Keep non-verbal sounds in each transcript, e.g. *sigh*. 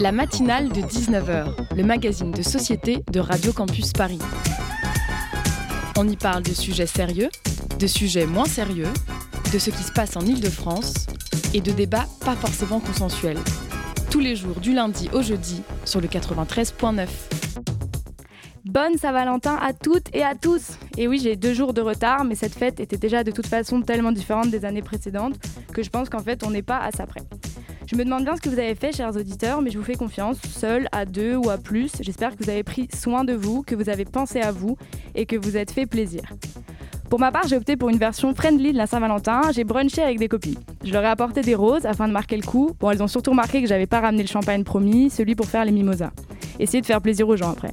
La matinale de 19h, le magazine de société de Radio Campus Paris. On y parle de sujets sérieux, de sujets moins sérieux, de ce qui se passe en Ile-de-France et de débats pas forcément consensuels. Tous les jours du lundi au jeudi sur le 93.9. Bonne Saint-Valentin à toutes et à tous Et oui, j'ai deux jours de retard, mais cette fête était déjà de toute façon tellement différente des années précédentes que je pense qu'en fait on n'est pas à ça près. Je me demande bien ce que vous avez fait, chers auditeurs, mais je vous fais confiance, seul, à deux ou à plus. J'espère que vous avez pris soin de vous, que vous avez pensé à vous et que vous êtes fait plaisir. Pour ma part, j'ai opté pour une version friendly de la Saint-Valentin. J'ai brunché avec des copines. Je leur ai apporté des roses afin de marquer le coup. Bon, elles ont surtout remarqué que j'avais pas ramené le champagne promis, celui pour faire les mimosas. Essayer de faire plaisir aux gens après.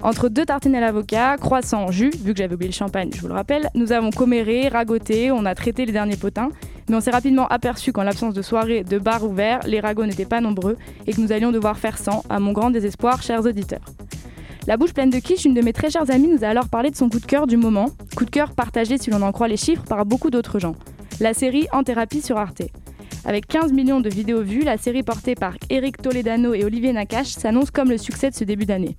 Entre deux tartines à l'avocat, croissant, jus, vu que j'avais oublié le champagne, je vous le rappelle, nous avons comméré, ragoté, on a traité les derniers potins, mais on s'est rapidement aperçu qu'en l'absence de soirée de bar ouvert, les ragots n'étaient pas nombreux et que nous allions devoir faire sans, à mon grand désespoir, chers auditeurs. La bouche pleine de quiche, une de mes très chères amies nous a alors parlé de son coup de cœur du moment, coup de cœur partagé si l'on en croit les chiffres par beaucoup d'autres gens. La série En thérapie sur Arte. Avec 15 millions de vidéos vues, la série portée par Eric Toledano et Olivier Nakache s'annonce comme le succès de ce début d'année.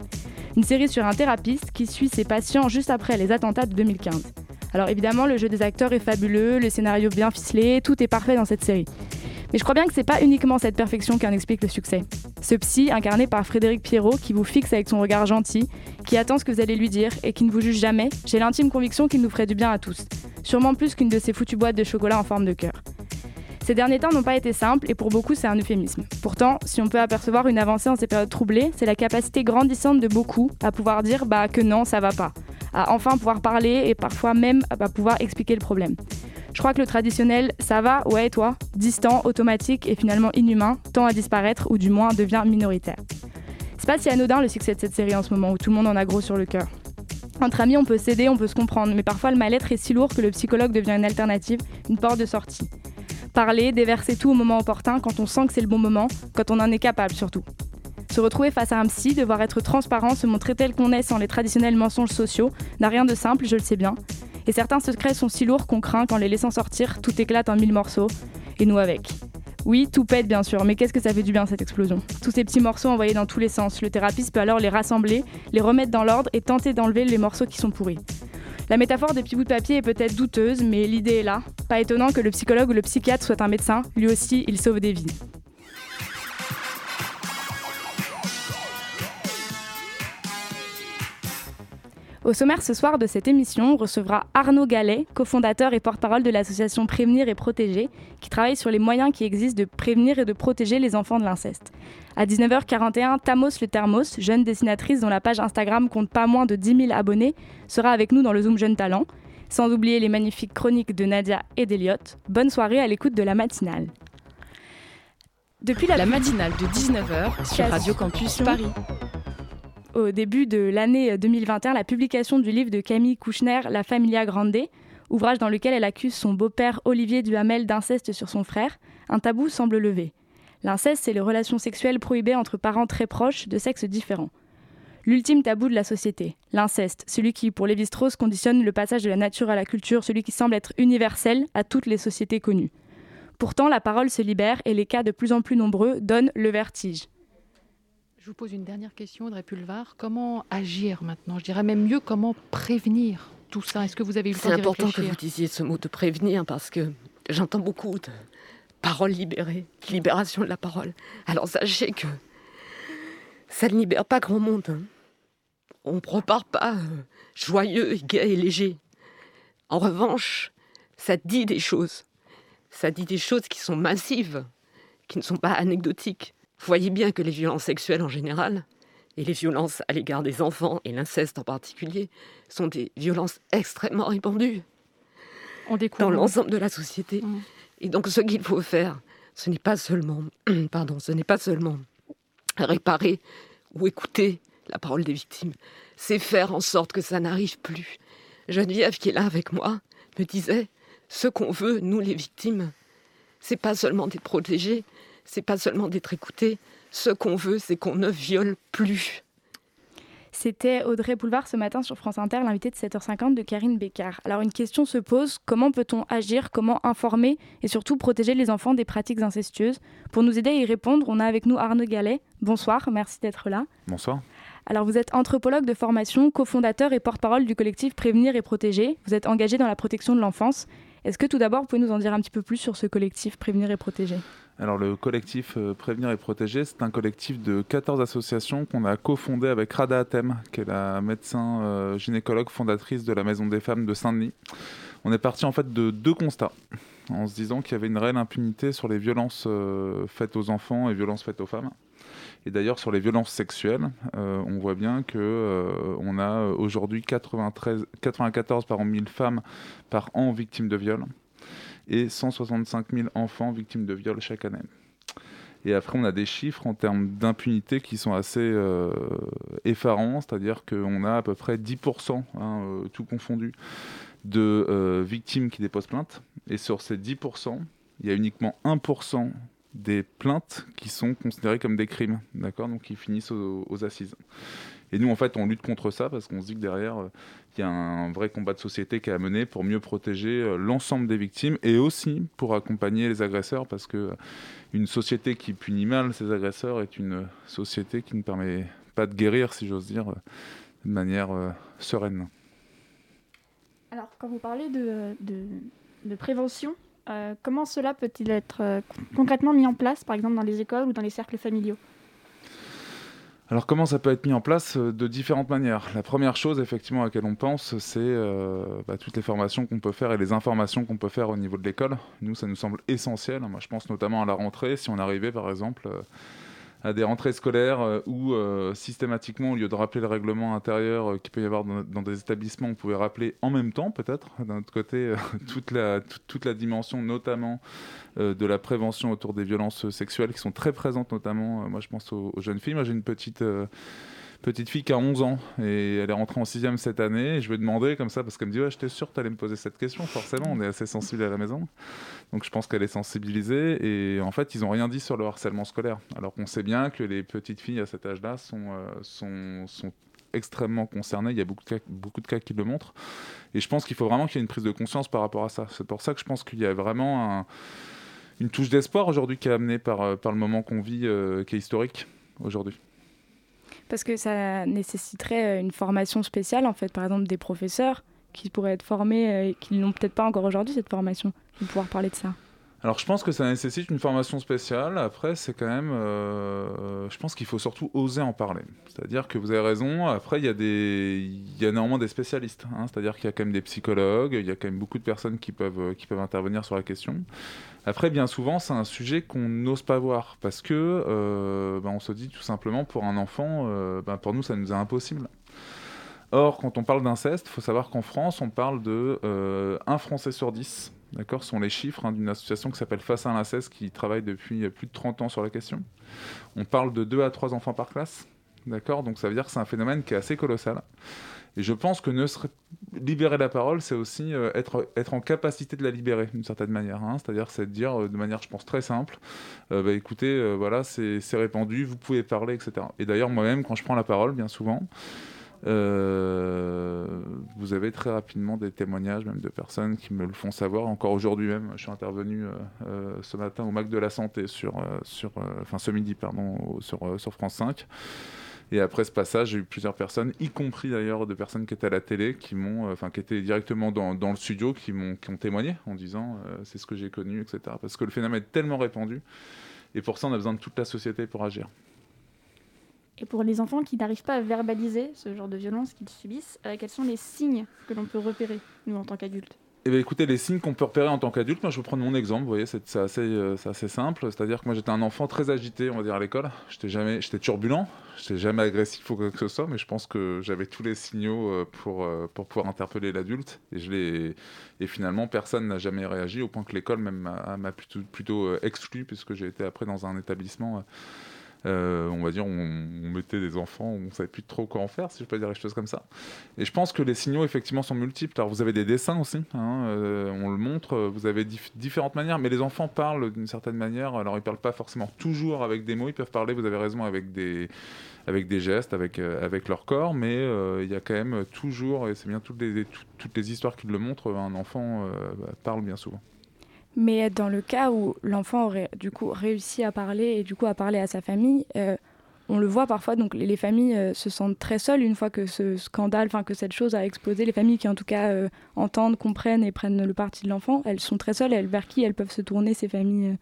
Une série sur un thérapeute qui suit ses patients juste après les attentats de 2015. Alors évidemment, le jeu des acteurs est fabuleux, le scénario bien ficelé, tout est parfait dans cette série. Mais je crois bien que c'est pas uniquement cette perfection qui en explique le succès. Ce psy, incarné par Frédéric Pierrot, qui vous fixe avec son regard gentil, qui attend ce que vous allez lui dire et qui ne vous juge jamais, j'ai l'intime conviction qu'il nous ferait du bien à tous. Sûrement plus qu'une de ces foutues boîtes de chocolat en forme de cœur. Ces derniers temps n'ont pas été simples et pour beaucoup c'est un euphémisme. Pourtant, si on peut apercevoir une avancée en ces périodes troublées, c'est la capacité grandissante de beaucoup à pouvoir dire bah, que non, ça va pas. À enfin pouvoir parler et parfois même à pouvoir expliquer le problème. Je crois que le traditionnel ça va, ouais, toi, distant, automatique et finalement inhumain, tend à disparaître ou du moins devient minoritaire. C'est pas si anodin le succès de cette série en ce moment où tout le monde en a gros sur le cœur. Entre amis, on peut s'aider, on peut se comprendre, mais parfois le mal-être est si lourd que le psychologue devient une alternative, une porte de sortie parler, déverser tout au moment opportun quand on sent que c'est le bon moment, quand on en est capable surtout. Se retrouver face à un psy, devoir être transparent, se montrer tel qu'on est sans les traditionnels mensonges sociaux, n'a rien de simple, je le sais bien. Et certains secrets sont si lourds qu'on craint qu'en les laissant sortir, tout éclate en mille morceaux, et nous avec. Oui, tout pète bien sûr, mais qu'est-ce que ça fait du bien cette explosion? Tous ces petits morceaux envoyés dans tous les sens, le thérapeute peut alors les rassembler, les remettre dans l'ordre et tenter d'enlever les morceaux qui sont pourris. La métaphore des petits bouts de papier est peut-être douteuse, mais l'idée est là. Pas étonnant que le psychologue ou le psychiatre soit un médecin, lui aussi, il sauve des vies. Au sommaire ce soir de cette émission, on recevra Arnaud Gallet, cofondateur et porte-parole de l'association Prévenir et Protéger, qui travaille sur les moyens qui existent de prévenir et de protéger les enfants de l'inceste. À 19h41, Tamos le Thermos, jeune dessinatrice dont la page Instagram compte pas moins de 10 000 abonnés, sera avec nous dans le Zoom Jeune Talent. Sans oublier les magnifiques chroniques de Nadia et d'Eliott. Bonne soirée à l'écoute de la matinale. Depuis la, la matinale de 19h sur Radio Campus Paris au début de l'année 2021 la publication du livre de Camille Kouchner, La Familia Grande, ouvrage dans lequel elle accuse son beau-père Olivier Duhamel d'inceste sur son frère. Un tabou semble levé. L'inceste, c'est les relations sexuelles prohibées entre parents très proches de sexes différents. L'ultime tabou de la société, l'inceste, celui qui, pour Lévi-Strauss, conditionne le passage de la nature à la culture, celui qui semble être universel à toutes les sociétés connues. Pourtant, la parole se libère et les cas de plus en plus nombreux donnent le vertige. Je vous pose une dernière question, Audrey Pulvar. Comment agir maintenant? Je dirais même mieux, comment prévenir tout ça? Est-ce que vous avez eu le C'est important que vous disiez ce mot de prévenir parce que j'entends beaucoup de paroles libérées, libération de la parole. Alors sachez que ça ne libère pas grand monde. Hein. On ne repart pas euh, joyeux, gai et léger. En revanche, ça dit des choses. Ça dit des choses qui sont massives, qui ne sont pas anecdotiques. Vous voyez bien que les violences sexuelles en général, et les violences à l'égard des enfants, et l'inceste en particulier, sont des violences extrêmement répandues dans l'ensemble de la société. Mmh. Et donc ce qu'il faut faire, ce n'est pas seulement, *clears throat* pardon, ce n'est pas seulement réparer ou écouter la parole des victimes, c'est faire en sorte que ça n'arrive plus. Geneviève, qui est là avec moi, me disait ce qu'on veut, nous les victimes, c'est pas seulement d'être protégés, c'est pas seulement d'être écouté. Ce qu'on veut, c'est qu'on ne viole plus. C'était Audrey Boulevard ce matin sur France Inter, l'invité de 7h50 de Karine Bécard. Alors une question se pose, comment peut-on agir, comment informer et surtout protéger les enfants des pratiques incestueuses? Pour nous aider à y répondre, on a avec nous Arnaud Gallet. Bonsoir, merci d'être là. Bonsoir. Alors vous êtes anthropologue de formation, cofondateur et porte-parole du collectif Prévenir et Protéger. Vous êtes engagé dans la protection de l'enfance. Est-ce que tout d'abord, vous pouvez nous en dire un petit peu plus sur ce collectif Prévenir et Protéger? Alors le collectif euh, Prévenir et Protéger, c'est un collectif de 14 associations qu'on a cofondé avec Rada Atem, qui est la médecin euh, gynécologue fondatrice de la Maison des Femmes de Saint-Denis. On est parti en fait de deux constats, en se disant qu'il y avait une réelle impunité sur les violences euh, faites aux enfants et violences faites aux femmes. Et d'ailleurs sur les violences sexuelles, on voit bien que on a aujourd'hui 94 par 1000 femmes par an victimes de viols et 165 000 enfants victimes de viols chaque année. Et après, on a des chiffres en termes d'impunité qui sont assez euh, effarants, c'est-à-dire qu'on a à peu près 10%, hein, euh, tout confondu, de euh, victimes qui déposent plainte. Et sur ces 10%, il y a uniquement 1% des plaintes qui sont considérées comme des crimes, d'accord Donc qui finissent aux assises. Et nous, en fait, on lutte contre ça parce qu'on se dit que derrière, euh, il y a un vrai combat de société qui est à mener pour mieux protéger euh, l'ensemble des victimes et aussi pour accompagner les agresseurs parce que euh, une société qui punit mal ses agresseurs est une société qui ne permet pas de guérir, si j'ose dire, de manière sereine. Alors, quand vous parlez de, de, prévention, comment cela peut-il être concrètement mis en place, par exemple dans les écoles ou dans les cercles familiaux? Alors comment ça peut être mis en place euh, De différentes manières? La première chose effectivement à laquelle on pense, c'est euh, bah, toutes les formations qu'on peut faire et les informations qu'on peut faire au niveau de l'école. Nous, ça nous semble essentiel. Moi, je pense notamment à la rentrée. Si on arrivait par exemple euh, à des rentrées scolaires euh, où euh, systématiquement, au lieu de rappeler le règlement intérieur euh, qu'il peut y avoir dans, des établissements, on pouvait rappeler en même temps peut-être, *laughs* d'un autre côté, *laughs* toute, la, toute, la dimension notamment de la prévention autour des violences sexuelles qui sont très présentes notamment, moi je pense aux, aux jeunes filles. Moi j'ai une petite petite fille qui a 11 ans et elle est rentrée en 6 cette année. Je lui ai demandé comme ça parce qu'elle me dit Ouais, j'étais sûr que tu allais me poser cette question. Forcément, on est assez sensible à la maison. Donc je pense qu'elle est sensibilisée. Et en fait, ils n'ont rien dit sur le harcèlement scolaire. Alors qu'on sait bien que les petites filles à cet âge-là sont, euh, extrêmement concernées. Il y a beaucoup de cas, qui le montrent. Et je pense qu'il faut vraiment qu'il y ait une prise de conscience par rapport à ça. C'est pour ça que je pense qu'il y a vraiment une touche d'espoir aujourd'hui qui est amenée par, euh, le moment qu'on vit, euh, qui est historique aujourd'hui. Parce que ça nécessiterait euh, une formation spéciale, en fait, par exemple des professeurs qui pourraient être formés euh, et qui n'ont peut-être pas encore aujourd'hui cette formation, pour pouvoir parler de ça. Alors je pense que ça nécessite une formation spéciale. Après, c'est quand même, euh, je pense qu'il faut surtout oser en parler. C'est-à-dire que vous avez raison. Après, il y a des, il y a néanmoins des spécialistes. Hein. C'est-à-dire qu'il y a quand même des psychologues, il y a quand même beaucoup de personnes qui peuvent, qui peuvent intervenir sur la question. Après, bien souvent, c'est un sujet qu'on n'ose pas voir parce que, euh, ben, on se dit tout simplement, pour un enfant, euh, ben, pour nous, ça nous est impossible. Or, quand on parle d'inceste, il faut savoir qu'en France, on parle de un Français sur 10 D'accord, sont les chiffres hein, d'une association qui s'appelle Face à l'inceste qui travaille depuis plus de 30 ans sur la question. On parle de 2 à 3 enfants par classe. D'accord Donc ça veut dire que c'est un phénomène qui est assez colossal. Et je pense que libérer la parole, c'est aussi euh, être, être en capacité de la libérer d'une certaine manière. Hein. C'est-à-dire, c'est de dire euh, de manière, je pense, très simple, euh, bah, écoutez, voilà, c'est répandu, vous pouvez parler, etc. Et d'ailleurs, moi-même, quand je prends la parole, bien souvent, euh, vous avez très rapidement des témoignages même de personnes qui me le font savoir. Encore aujourd'hui même, je suis intervenu euh, euh, ce matin au MAC de la Santé sur, enfin ce midi pardon, sur, France 5. Et après ce passage, j'ai eu plusieurs personnes, y compris d'ailleurs de personnes qui étaient à la télé, qui m'ont, enfin qui étaient directement dans, dans, le studio, qui m'ont, qui ont témoigné en disant c'est ce que j'ai connu, etc. Parce que le phénomène est tellement répandu, et pour ça on a besoin de toute la société pour agir. Et pour les enfants qui n'arrivent pas à verbaliser ce genre de violence qu'ils subissent, euh, quels sont les signes que l'on peut repérer, nous, en tant qu'adultes? Eh bien, écoutez, les signes qu'on peut repérer en tant qu'adulte, moi je vais prendre mon exemple, vous voyez, c'est assez, euh, assez, simple. C'est-à-dire que moi j'étais un enfant très agité, on va dire, à l'école. J'étais turbulent, j'étais jamais agressif ou quoi que ce soit, mais je pense que j'avais tous les signaux euh, pour, pour pouvoir interpeller l'adulte. Et, et finalement, personne n'a jamais réagi, au point que l'école m'a plutôt, exclu, puisque j'ai été après dans un établissement on va dire, on, mettait des enfants, on savait plus trop quoi en faire, si je peux dire les choses comme ça. Et je pense que les signaux, effectivement, sont multiples. Alors, vous avez des dessins aussi, hein, euh, on le montre, vous avez différentes manières, mais les enfants parlent d'une certaine manière. Alors, ils ne parlent pas forcément toujours avec des mots, ils peuvent parler, vous avez raison, avec des, avec des gestes, avec, euh, avec leur corps, mais il y a quand même toujours, et c'est bien toutes les, toutes les histoires qui le montrent, un enfant bah, parle bien souvent. Mais dans le cas où l'enfant aurait du coup réussi à parler et du coup à parler à sa famille, euh, on le voit parfois, donc les, familles euh, se sentent très seules une fois que ce scandale, enfin que cette chose a explosé. Les familles qui en tout cas euh, entendent, comprennent et prennent le parti de l'enfant, elles sont très seules. Elles, vers qui elles peuvent se tourner ces familles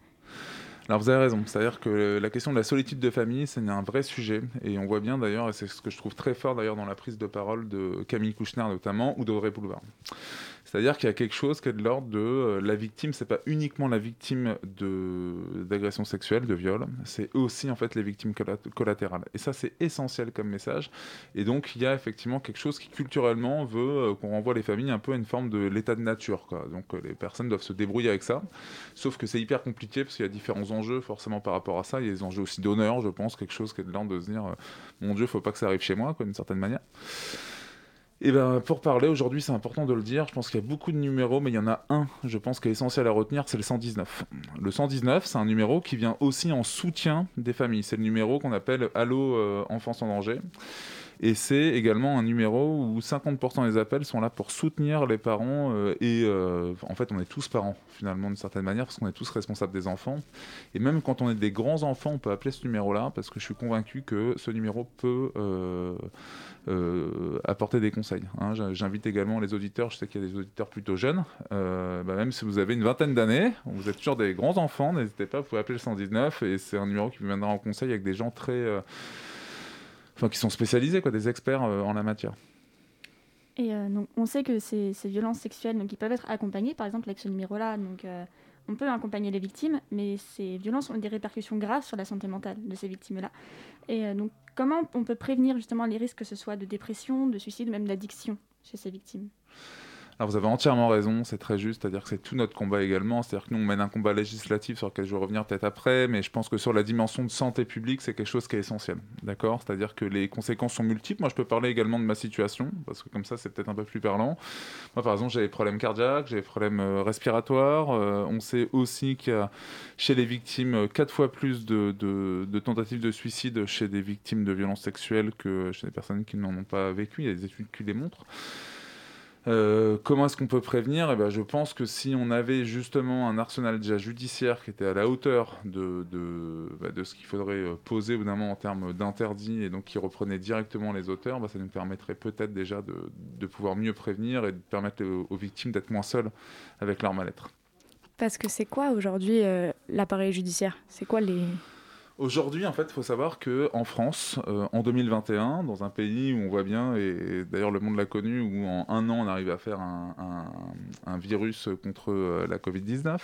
alors vous avez raison, c'est-à-dire que la question de la solitude de famille, c'est un vrai sujet, et on voit bien d'ailleurs, et c'est ce que je trouve très fort d'ailleurs dans la prise de parole de Camille Kouchner notamment, ou d'Audrey Boulevard. C'est-à-dire qu'il y a quelque chose qui est de l'ordre de euh, la victime, c'est pas uniquement la victime d'agression sexuelle, de viol, c'est aussi en fait les victimes collatérales. Et ça c'est essentiel comme message. Et donc il y a effectivement quelque chose qui culturellement veut euh, qu'on renvoie les familles un peu à une forme de l'état de nature. Donc euh, les personnes doivent se débrouiller avec ça. Sauf que c'est hyper compliqué parce qu'il y a différents enjeux forcément par rapport à ça. Il y a des enjeux aussi d'honneur, je pense, quelque chose qui est de l'ordre de se dire mon Dieu, faut pas que ça arrive chez moi, d'une certaine manière. Et eh ben, pour parler aujourd'hui, c'est important de le dire. Je pense qu'il y a beaucoup de numéros, mais il y en a un, je pense, qui est essentiel à retenir, c'est le 119. Le 119, c'est un numéro qui vient aussi en soutien des familles. C'est le numéro qu'on appelle Allo euh, enfants en danger. Et c'est également un numéro où 50% des appels sont là pour soutenir les parents. Euh, et euh, en fait, on est tous parents, finalement, d'une certaine manière, parce qu'on est tous responsables des enfants. Et même quand on est des grands enfants, on peut appeler ce numéro-là, parce que je suis convaincu que ce numéro peut euh, apporter des conseils. Hein. J'invite également les auditeurs, je sais qu'il y a des auditeurs plutôt jeunes, bah, même si vous avez une vingtaine d'années, vous êtes toujours des grands enfants, n'hésitez pas, vous pouvez appeler le 119, et c'est un numéro qui vous viendra en conseil avec des gens très enfin, qui sont spécialisés, quoi, des experts euh, en la matière. Et euh, donc, on sait que ces, violences sexuelles, donc, ils peuvent être accompagnées, par exemple avec ce numéro-là. Donc, euh, on peut accompagner les victimes, mais ces violences ont des répercussions graves sur la santé mentale de ces victimes-là. Et donc, comment on peut prévenir justement les risques que ce soit de dépression, de suicide, même d'addiction chez ces victimes? Alors vous avez entièrement raison, c'est très juste, c'est-à-dire que c'est tout notre combat également, c'est-à-dire que nous on mène un combat législatif sur lequel je vais revenir peut-être après, mais je pense que sur la dimension de santé publique, c'est quelque chose qui est essentiel, d'accord? C'est-à-dire que les conséquences sont multiples. Moi je peux parler également de ma situation, parce que comme ça c'est peut-être un peu plus parlant. Moi par exemple j'ai des problèmes cardiaques, j'ai des problèmes euh, respiratoires, euh, on sait aussi qu'il y a chez les victimes euh, quatre fois plus de, de tentatives de suicide chez des victimes de violences sexuelles que chez des personnes qui n'en ont pas vécu, il y a des études qui les montrent. Euh, comment est-ce qu'on peut prévenir? Eh ben, Je pense que si on avait justement un arsenal déjà judiciaire qui était à la hauteur de, de, bah, ce qu'il faudrait euh, poser évidemment en termes d'interdit et donc qui reprenait directement les auteurs, bah, ça nous permettrait peut-être déjà de, pouvoir mieux prévenir et de permettre aux, victimes d'être moins seules avec leur mal-être. Parce que c'est quoi aujourd'hui euh, l'appareil judiciaire? C'est quoi les... Aujourd'hui, en fait, il faut savoir qu'en France, euh, en 2021, dans un pays où on voit bien, et, d'ailleurs le monde l'a connu, où en un an on arrive à faire un, virus contre euh, la Covid-19,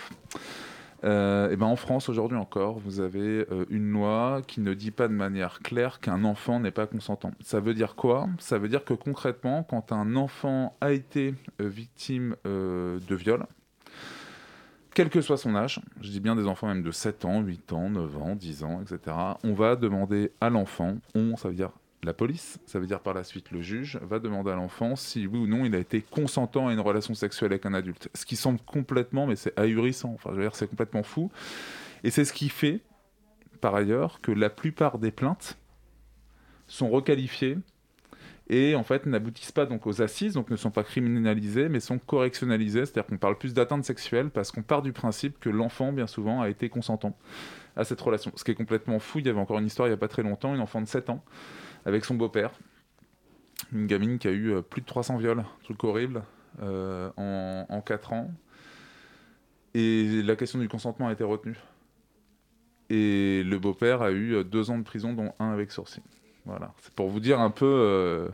euh, et ben en France, aujourd'hui encore, vous avez une loi qui ne dit pas de manière claire qu'un enfant n'est pas consentant. Ça veut dire quoi? Ça veut dire que concrètement, quand un enfant a été victime de viol, quel que soit son âge, je dis bien des enfants même de 7 ans, 8 ans, 9 ans, 10 ans, etc., on va demander à l'enfant, on, ça veut dire la police, ça veut dire par la suite le juge, va demander à l'enfant si oui ou non il a été consentant à une relation sexuelle avec un adulte. Ce qui semble complètement, mais c'est ahurissant, enfin je veux dire c'est complètement fou. Et c'est ce qui fait, par ailleurs, que la plupart des plaintes sont requalifiées et en fait n'aboutissent pas donc aux assises, donc ne sont pas criminalisés, mais sont correctionnalisés, c'est-à-dire qu'on parle plus d'atteinte sexuelle parce qu'on part du principe que l'enfant, bien souvent, a été consentant à cette relation. Ce qui est complètement fou, il y avait encore une histoire il n'y a pas très longtemps, une enfant de 7 ans, avec son beau-père, une gamine qui a eu euh, plus de 300 viols, truc horrible, euh, en, en 4 ans, et la question du consentement a été retenue. Et le beau-père a eu euh, deux ans de prison, dont un avec sourcil. Voilà, c'est pour vous dire un peu euh,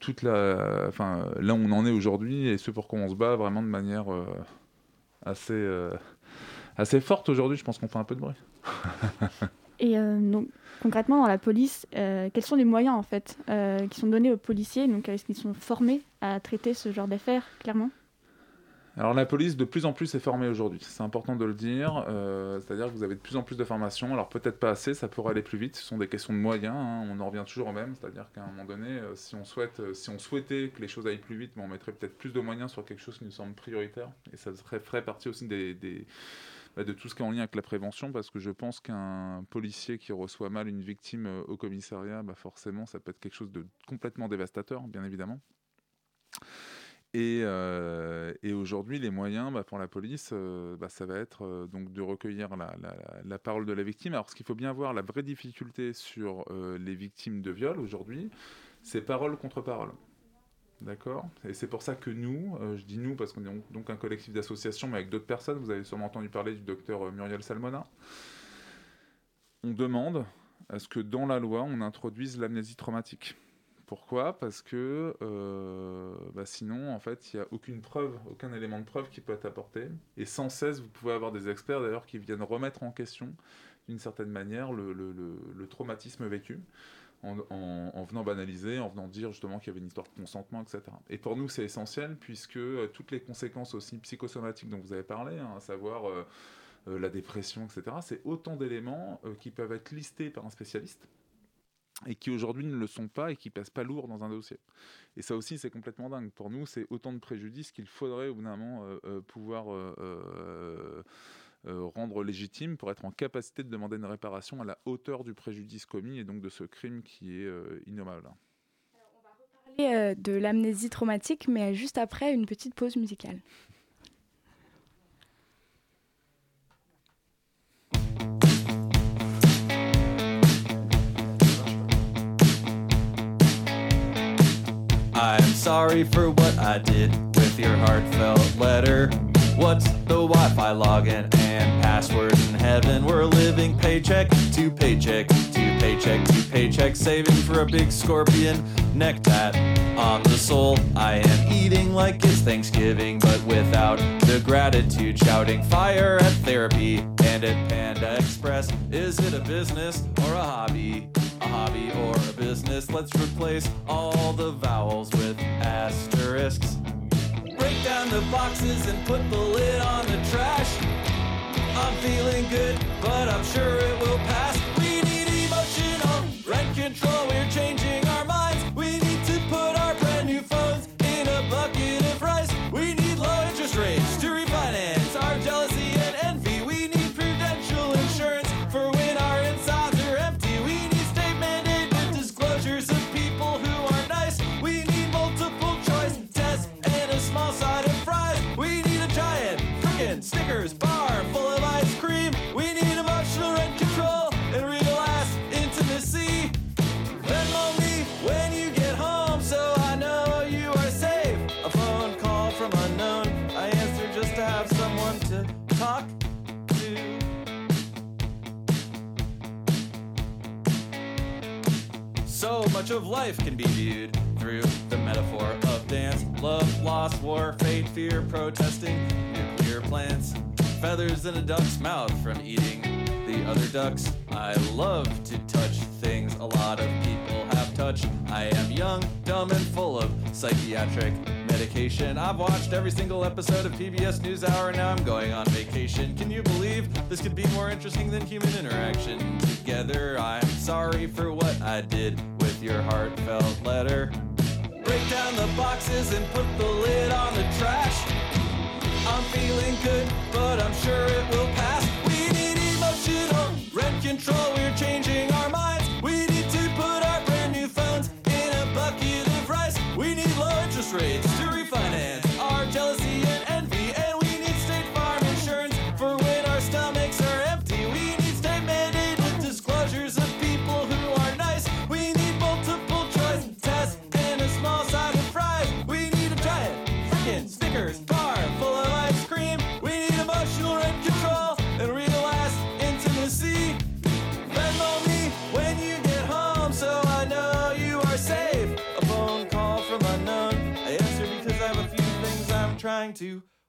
toute la, enfin, là où on en est aujourd'hui et ce pour quoi on se bat vraiment de manière euh, assez, euh, assez forte aujourd'hui. Je pense qu'on fait un peu de bruit. *laughs* et donc, concrètement, dans la police, quels sont les moyens en fait qui sont donnés aux policiers Donc, est-ce qu'ils sont formés à traiter ce genre d'affaires, clairement? Alors la police de plus en plus est formée aujourd'hui, c'est important de le dire, euh, c'est-à-dire que vous avez de plus en plus de formations, alors peut-être pas assez, ça pourrait aller plus vite, ce sont des questions de moyens, hein. on en revient toujours au même, c'est-à-dire qu'à un moment donné, euh, si, on souhaite, euh, si on souhaitait que les choses aillent plus vite, on mettrait peut-être plus de moyens sur quelque chose qui nous semble prioritaire, et ça serait, ferait partie aussi des, bah, de tout ce qui est en lien avec la prévention, parce que je pense qu'un policier qui reçoit mal une victime au commissariat, bah forcément ça peut être quelque chose de complètement dévastateur, bien évidemment. Euh, et, aujourd'hui, les moyens bah, pour la police, euh, bah, ça va être euh, donc de recueillir la, parole de la victime. Alors, ce qu'il faut bien voir, la vraie difficulté sur les victimes de viol aujourd'hui, c'est parole contre parole. D'accord? Et c'est pour ça que nous, je dis nous parce qu'on est donc un collectif d'associations, mais avec d'autres personnes, vous avez sûrement entendu parler du docteur Muriel Salmona, on demande à ce que dans la loi, on introduise l'amnésie traumatique. Pourquoi? Parce que euh, bah, sinon, en fait, il n'y a aucune preuve, aucun élément de preuve qui peut être apporté. Et sans cesse, vous pouvez avoir des experts d'ailleurs qui viennent remettre en question, d'une certaine manière, le, traumatisme vécu. En, venant banaliser, en venant dire justement qu'il y avait une histoire de consentement, etc. Et pour nous, c'est essentiel puisque euh, toutes les conséquences aussi psychosomatiques dont vous avez parlé, hein, à savoir euh, la dépression, etc., c'est autant d'éléments qui peuvent être listés par un spécialiste et qui aujourd'hui ne le sont pas et qui pèsent pas lourd dans un dossier. Et ça aussi, c'est complètement dingue. Pour nous, c'est autant de préjudices qu'il faudrait au bout d'un moment euh, euh, pouvoir euh, rendre légitime pour être en capacité de demander une réparation à la hauteur du préjudice commis et donc de ce crime qui est innommable. on va reparler de l'amnésie traumatique, mais juste après une petite pause musicale. Sorry for what I did with your heartfelt letter. What's the Wi Fi login and password in heaven? We're living paycheck to paycheck to paycheck to paycheck, saving for a big scorpion neck tat on the soul. I am eating like it's Thanksgiving, but without the gratitude, shouting fire at therapy and at Panda Express. Is it a business or a hobby? A hobby or a business? Let's replace all the vowels with asterisks. Break down the boxes and put the lid on the trash. I'm feeling good, but I'm sure it will pass. We need emotional rent control. We're changing So much of life can be viewed through the metaphor of dance, love, loss, war, fate, fear, protesting, nuclear plants, feathers in a duck's mouth from eating the other ducks. I love to touch things a lot of people have touched. I am young, dumb, and full of psychiatric medication. I've watched every single episode of PBS NewsHour, and now I'm going on vacation. Can you believe this could be more interesting than human interaction? Together, I'm sorry for what I did your heartfelt letter. Break down the boxes and put the lid on the trash. I'm feeling good, but I'm sure it will pass. We need emotional rent control. We're changing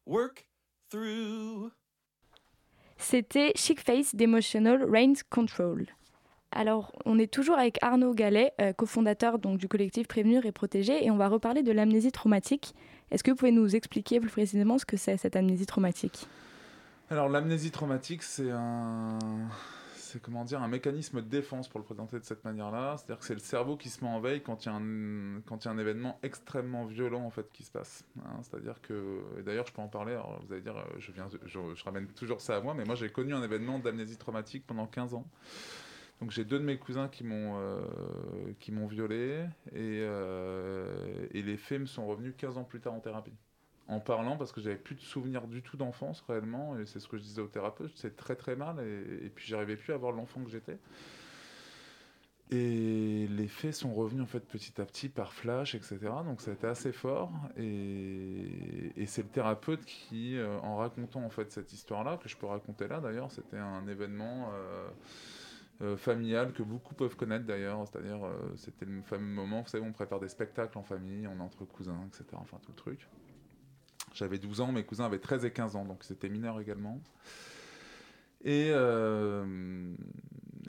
work through. C'était Chic Face d'Emotional Rain Control. Alors, on est toujours avec Arnaud Gallet, euh, cofondateur donc, du collectif Prévenir et Protéger, et on va reparler de l'amnésie traumatique. Est-ce que vous pouvez nous expliquer plus précisément ce que c'est cette amnésie traumatique? Alors l'amnésie traumatique, c'est un c'est comment dire un mécanisme de défense pour le présenter de cette manière-là. C'est-à-dire que c'est le cerveau qui se met en veille quand il y a un, quand il y a un événement extrêmement violent en fait qui se passe. Hein. C'est-à-dire que, d'ailleurs je peux en parler. Alors, vous allez dire, euh, je viens, je, ramène toujours ça à moi, mais moi j'ai connu un événement d'amnésie traumatique pendant 15 ans. Donc j'ai deux de mes cousins qui m'ont euh, qui m'ont violé euh, et les faits me sont revenus 15 ans plus tard en thérapie en parlant parce que j'avais plus de souvenirs du tout d'enfance réellement et c'est ce que je disais au thérapeute c'est très très mal et, puis j'arrivais plus à voir l'enfant que j'étais et les faits sont revenus en fait petit à petit par flash etc donc ça a été assez fort et, c'est le thérapeute qui euh, en racontant en fait cette histoire là que je peux raconter là d'ailleurs c'était un événement euh, euh, familial que beaucoup peuvent connaître d'ailleurs, c'est-à-dire c'était le fameux moment, vous savez, on prépare des spectacles en famille, on est entre cousins, etc. Enfin tout le truc. J'avais 12 ans, mes cousins avaient 13 et 15 ans, donc c'était mineur également. Et, euh,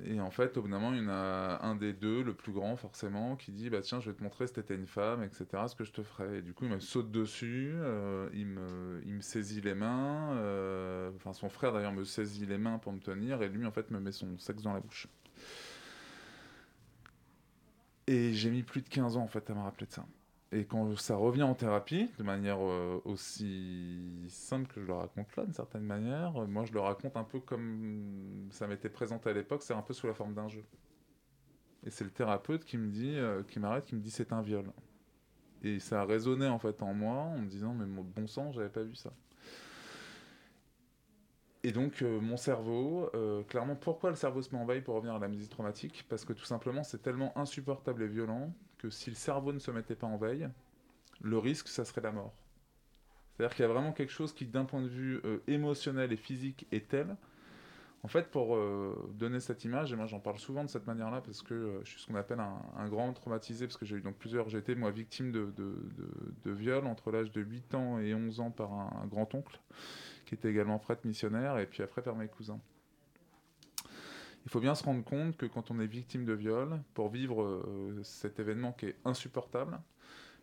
et en fait, au bout d'un moment, il y en a un des deux, le plus grand forcément, qui dit bah tiens, je vais te montrer si t'étais une femme, etc. Ce que je te ferais. Et du coup, il me saute dessus, euh, il me, il me saisit les mains. Euh, enfin, son frère d'ailleurs me saisit les mains pour me tenir, et lui en fait me met son sexe dans la bouche. Et j'ai mis plus de 15 ans en fait à me rappeler de ça. Et quand ça revient en thérapie, de manière euh, aussi simple que je le raconte là, d'une certaine manière, euh, moi je le raconte un peu comme ça m'était présenté à l'époque, c'est un peu sous la forme d'un jeu. Et c'est le thérapeute qui me dit, euh, qui m'arrête, qui me dit c'est un viol. Et ça a résonné en fait en moi en me disant mais mon bon sang, j'avais pas vu ça. Et donc mon cerveau, clairement, pourquoi le cerveau se met en veille pour revenir à l'amnésie traumatique? Parce que tout simplement c'est tellement insupportable et violent que si le cerveau ne se mettait pas en veille, le risque, ça serait la mort. C'est-à-dire qu'il y a vraiment quelque chose qui, d'un point de vue euh, émotionnel et physique, est tel. En fait, pour euh, donner cette image, et moi j'en parle souvent de cette manière-là, parce que euh, je suis ce qu'on appelle un, grand traumatisé, parce que j'ai eu donc plusieurs, j'ai été moi victime de, de viol entre l'âge de 8 ans et 11 ans par un, un grand-oncle, qui était également prêtre missionnaire, et puis après par mes cousins. Il faut bien se rendre compte que quand on est victime de viol, pour vivre euh, cet événement qui est insupportable,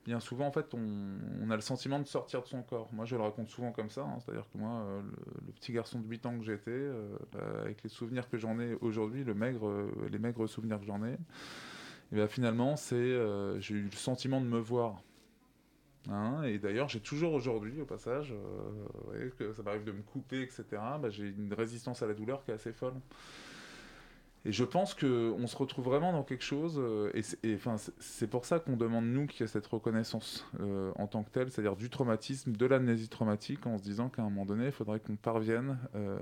bien souvent en fait on, a le sentiment de sortir de son corps. Moi je le raconte souvent comme ça, hein, c'est-à-dire que moi euh, le, petit garçon de 8 ans que j'étais, euh, bah, avec les souvenirs que j'en ai aujourd'hui, les maigres souvenirs que j'en ai, bien finalement c'est j'ai eu le sentiment de me voir. Hein, et d'ailleurs, j'ai toujours aujourd'hui, au passage, que ça m'arrive de me couper, etc. Bah, j'ai une résistance à la douleur qui est assez folle. Et je pense qu'on se retrouve vraiment dans quelque chose, euh, et c'est pour ça qu'on demande, nous, qu'il y ait cette reconnaissance euh, en tant que telle, c'est-à-dire du traumatisme, de l'amnésie traumatique, en se disant qu'à un moment donné, il faudrait qu'on parvienne euh,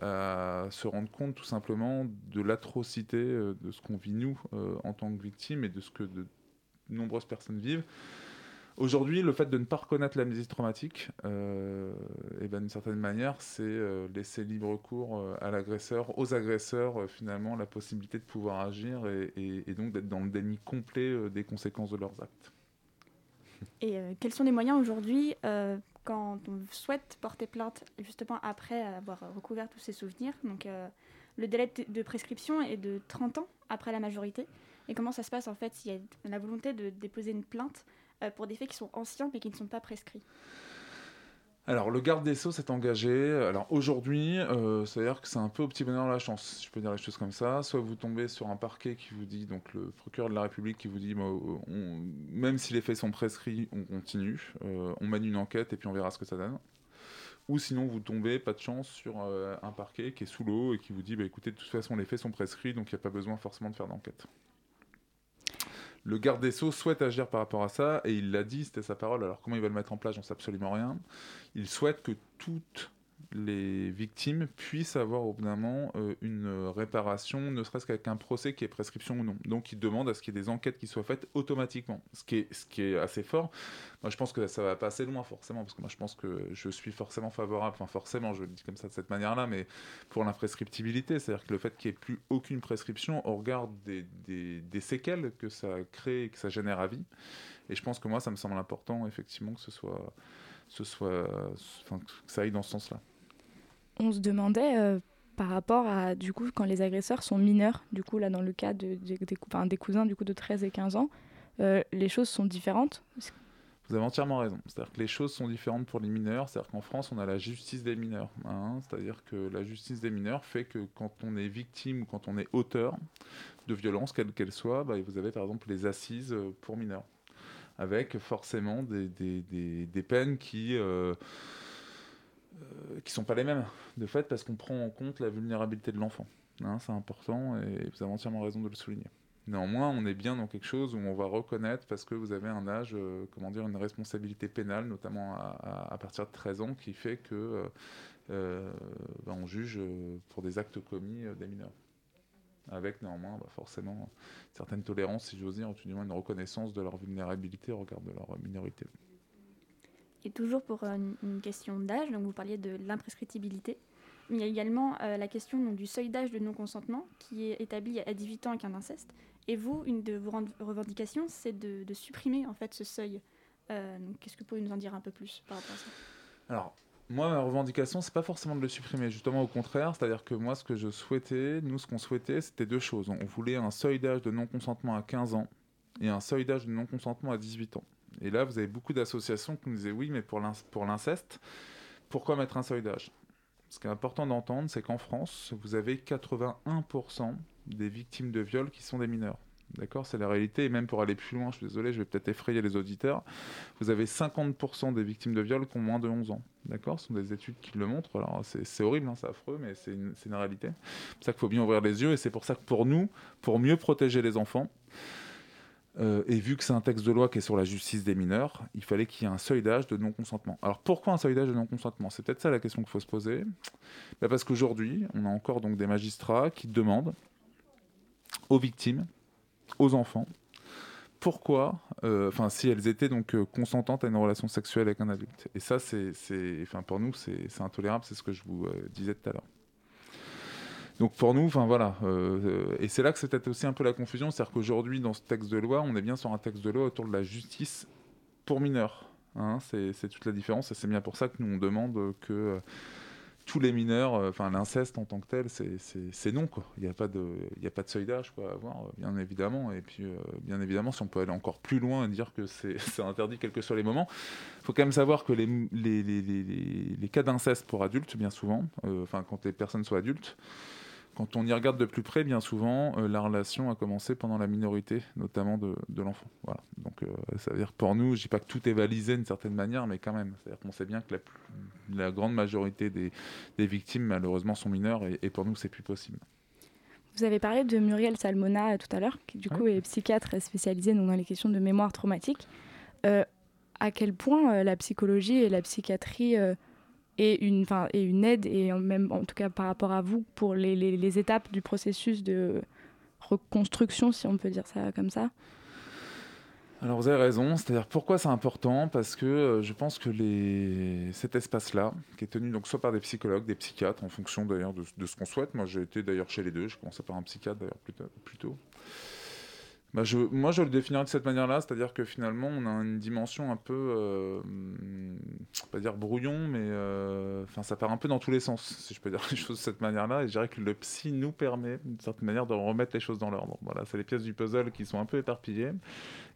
à se rendre compte tout simplement de l'atrocité de ce qu'on vit, nous, en tant que victimes, et de ce que de nombreuses personnes vivent. Aujourd'hui, le fait de ne pas reconnaître l'amnésie traumatique, euh, et ben d'une certaine manière, c'est euh, laisser libre cours euh, à l'agresseur, aux agresseurs, euh, finalement, la possibilité de pouvoir agir et, donc d'être dans le déni complet des conséquences de leurs actes. Et quels sont les moyens aujourd'hui quand on souhaite porter plainte, justement après avoir recouvert tous ces souvenirs? Donc, le délai de prescription est de 30 ans après la majorité. Et comment ça se passe en fait s'il y a la volonté de déposer une plainte pour des faits qui sont anciens mais qui ne sont pas prescrits alors, le garde des Sceaux s'est engagé. Alors, aujourd'hui, euh, c'est-à-dire que c'est un peu au petit bonheur la chance, si je peux dire les choses comme ça. Soit vous tombez sur un parquet qui vous dit, donc le procureur de la République qui vous dit, bah, on, même si les faits sont prescrits, on continue, euh, on mène une enquête et puis on verra ce que ça donne. Ou sinon, vous tombez, pas de chance, sur euh, un parquet qui est sous l'eau et qui vous dit, bah, écoutez, de toute façon, les faits sont prescrits, donc il n'y a pas besoin forcément de faire d'enquête. Le garde des Sceaux souhaite agir par rapport à ça, et il l'a dit, c'était sa parole. Alors comment il va le mettre en place, j'en sais absolument rien. Il souhaite que toutes les victimes puissent avoir au bout moment euh, une réparation, ne serait-ce qu'avec un procès qui est prescription ou non. Donc il demande à ce qu'il y ait des enquêtes qui soient faites automatiquement, ce qui est, assez fort. Moi je pense que ça va pas assez loin forcément, parce que moi je pense que je suis forcément favorable, enfin forcément je le dis comme ça de cette manière-là, mais pour l'imprescriptibilité, c'est-à-dire que le fait qu'il n'y ait plus aucune prescription au regard des, séquelles que ça crée et que ça génère à vie. Et je pense que moi ça me semble important effectivement que ce soit que ça aille dans ce sens-là. On se demandait euh, par rapport à, du coup, quand les agresseurs sont mineurs, du coup, là, dans le cas de, de, de, des, des cousins du coup, de 13 et 15 ans, euh, les choses sont différentes? Vous avez entièrement raison. C'est-à-dire que les choses sont différentes pour les mineurs. C'est-à-dire qu'en France, on a la justice des mineurs. Hein. C'est-à-dire que la justice des mineurs fait que quand on est victime ou quand on est auteur de violence, quelle qu'elle soit, bah, vous avez par exemple les assises euh, pour mineurs. Avec forcément des, des, peines qui. Qui sont pas les mêmes, de fait, parce qu'on prend en compte la vulnérabilité de l'enfant. Hein, c'est important et vous avez entièrement raison de le souligner. Néanmoins, on est bien dans quelque chose où on va reconnaître, parce que vous avez un âge, euh, comment dire, une responsabilité pénale, notamment à, partir de 13 ans, qui fait que euh, euh, ben, on juge pour des actes commis des mineurs. Avec néanmoins bah, forcément certaines tolérances, si j'ose dire, ou du moins une reconnaissance de leur vulnérabilité au regard de leur minorité. Et toujours pour une question d'âge, donc vous parliez de l'imprescriptibilité. Il y a également la question du seuil d'âge de non-consentement qui est établi à 18 ans avec un inceste. Et vous, une de vos revendications, c'est de, supprimer en fait ce seuil. Euh, qu'est-ce que vous pouvez nous en dire un peu plus par rapport à ça? Alors, moi, ma revendication, c'est pas forcément de le supprimer, justement au contraire. C'est-à-dire que moi, ce que je souhaitais, nous, ce qu'on souhaitait, c'était deux choses. On voulait un seuil d'âge de non-consentement à 15 ans et un seuil d'âge de non-consentement à 18 ans. Et là, vous avez beaucoup d'associations qui nous disaient oui, mais pour l'inceste, pourquoi mettre un seuil d'âge? Ce qui est important d'entendre, c'est qu'en France, vous avez 81% des victimes de viol qui sont des mineurs. D'accord? C'est la réalité. Et même pour aller plus loin, je suis désolé, je vais peut-être effrayer les auditeurs. Vous avez 50% des victimes de viol qui ont moins de 11 ans. D'accord? Ce sont des études qui le montrent. Alors, c'est horrible, hein, c'est affreux, mais c'est une, une, réalité. C'est pour ça qu'il faut bien ouvrir les yeux. Et c'est pour ça que pour nous, pour mieux protéger les enfants, euh, et vu que c'est un texte de loi qui est sur la justice des mineurs, il fallait qu'il y ait un seuil d'âge de non-consentement. Alors pourquoi un seuil d'âge de non-consentement? C'est peut-être ça la question qu'il faut se poser. Ben, parce qu'aujourd'hui, on a encore donc des magistrats qui demandent aux victimes, aux enfants, pourquoi, euh, enfin, si elles étaient donc euh, consentantes à une relation sexuelle avec un adulte. Et ça, c'est, enfin, pour nous, c'est intolérable, c'est ce que je vous disais tout à l'heure. Donc pour nous, enfin voilà, et c'est là que c'est peut-être aussi un peu la confusion, c'est-à-dire qu'aujourd'hui, dans ce texte de loi, on est bien sur un texte de loi autour de la justice pour mineurs. Hein, c'est toute la différence, et c'est bien pour ça que nous on demande que tous les mineurs, euh, enfin l'inceste en tant que tel, c'est non quoi. Il n'y a pas de, a pas de seuil d'âge à avoir, euh, bien évidemment. Et puis euh, bien évidemment, si on peut aller encore plus loin et dire que c'est *laughs* interdit quels que soient les moments, il faut quand même savoir que les, les cas d'inceste pour adultes, bien souvent, enfin quand les personnes sont adultes, quand on y regarde de plus près, bien souvent, euh, la relation a commencé pendant la minorité, notamment de, l'enfant. Voilà. Donc, euh, ça veut dire pour nous, je dis pas que tout est valisé d'une certaine manière, mais quand même, c'est-à-dire qu'on sait bien que la, grande majorité des, victimes, malheureusement, sont mineures, et, pour nous, c'est plus possible. Vous avez parlé de Muriel Salmona euh, tout à l'heure, qui du coup est psychiatre spécialisée dans les questions de mémoire traumatique. à quel point la psychologie et la psychiatrie et une, et une aide, et même en tout cas par rapport à vous, pour les, les, étapes du processus de reconstruction, si on peut dire ça comme ça. Alors vous avez raison, c'est-à-dire pourquoi c'est important? Parce que euh, je pense que les... cet espace-là, qui est tenu donc soit par des psychologues, des psychiatres, en fonction d'ailleurs de, de, ce qu'on souhaite, moi j'ai été d'ailleurs chez les deux, je commençais par un psychiatre d'ailleurs plus tôt, bah, moi, je le définirais de cette manière-là, c'est-à-dire que finalement, on a une dimension un peu, euh, pas dire brouillon, mais euh, enfin, ça part un peu dans tous les sens, si je peux dire les choses de cette manière-là. Et je dirais que le psy nous permet, d'une certaine manière, de remettre les choses dans l'ordre. Voilà, c'est les pièces du puzzle qui sont un peu éparpillées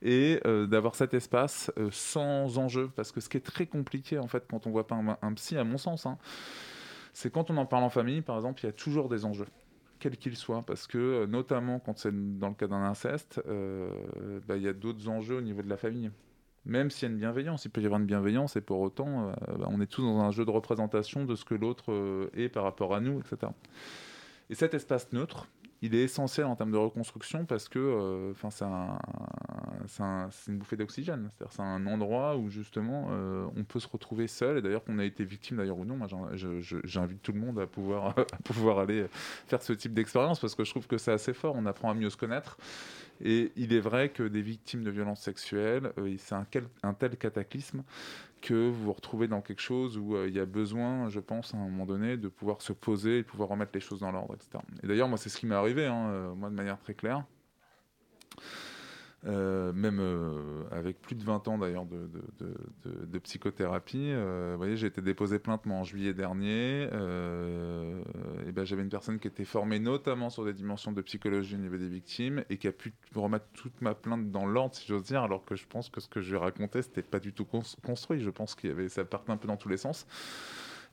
et euh, d'avoir cet espace euh, sans enjeu, parce que ce qui est très compliqué en fait quand on voit pas un, psy, à mon sens, hein, c'est quand on en parle en famille, par exemple, il y a toujours des enjeux quel qu'il soit, parce que euh, notamment quand c'est dans le cas d'un inceste, euh, bah, il y a d'autres enjeux au niveau de la famille. Même s'il y a une bienveillance, il peut y avoir une bienveillance, et pour autant, euh, bah, on est tous dans un jeu de représentation de ce que l'autre est par rapport à nous, etc. Et cet espace neutre, il est essentiel en termes de reconstruction parce que euh, c'est une bouffée d'oxygène. C'est un endroit où justement euh, on peut se retrouver seul. Et d'ailleurs qu'on a été victime d'ailleurs ou non, j'invite tout le monde à pouvoir, *laughs* à pouvoir aller faire ce type d'expérience parce que je trouve que c'est assez fort. On apprend à mieux se connaître. Et il est vrai que des victimes de violences sexuelles, euh, c'est un, tel cataclysme que vous vous retrouvez dans quelque chose où euh, il y a besoin, je pense, à un moment donné, de pouvoir se poser et de pouvoir remettre les choses dans l'ordre, etc. Et d'ailleurs, moi, c'est ce qui m'est arrivé, hein, euh, moi, de manière très claire. Euh, même euh, avec plus de 20 ans d'ailleurs de, psychothérapie. Euh, vous voyez, j'ai été déposé plainte en juillet dernier. et ben, J'avais une personne qui était formée notamment sur des dimensions de psychologie au niveau des victimes et qui a pu remettre toute ma plainte dans l'ordre, si j'ose dire, alors que je pense que ce que je lui racontais, c'était pas du tout construit. Je pense qu'il y avait, ça partait un peu dans tous les sens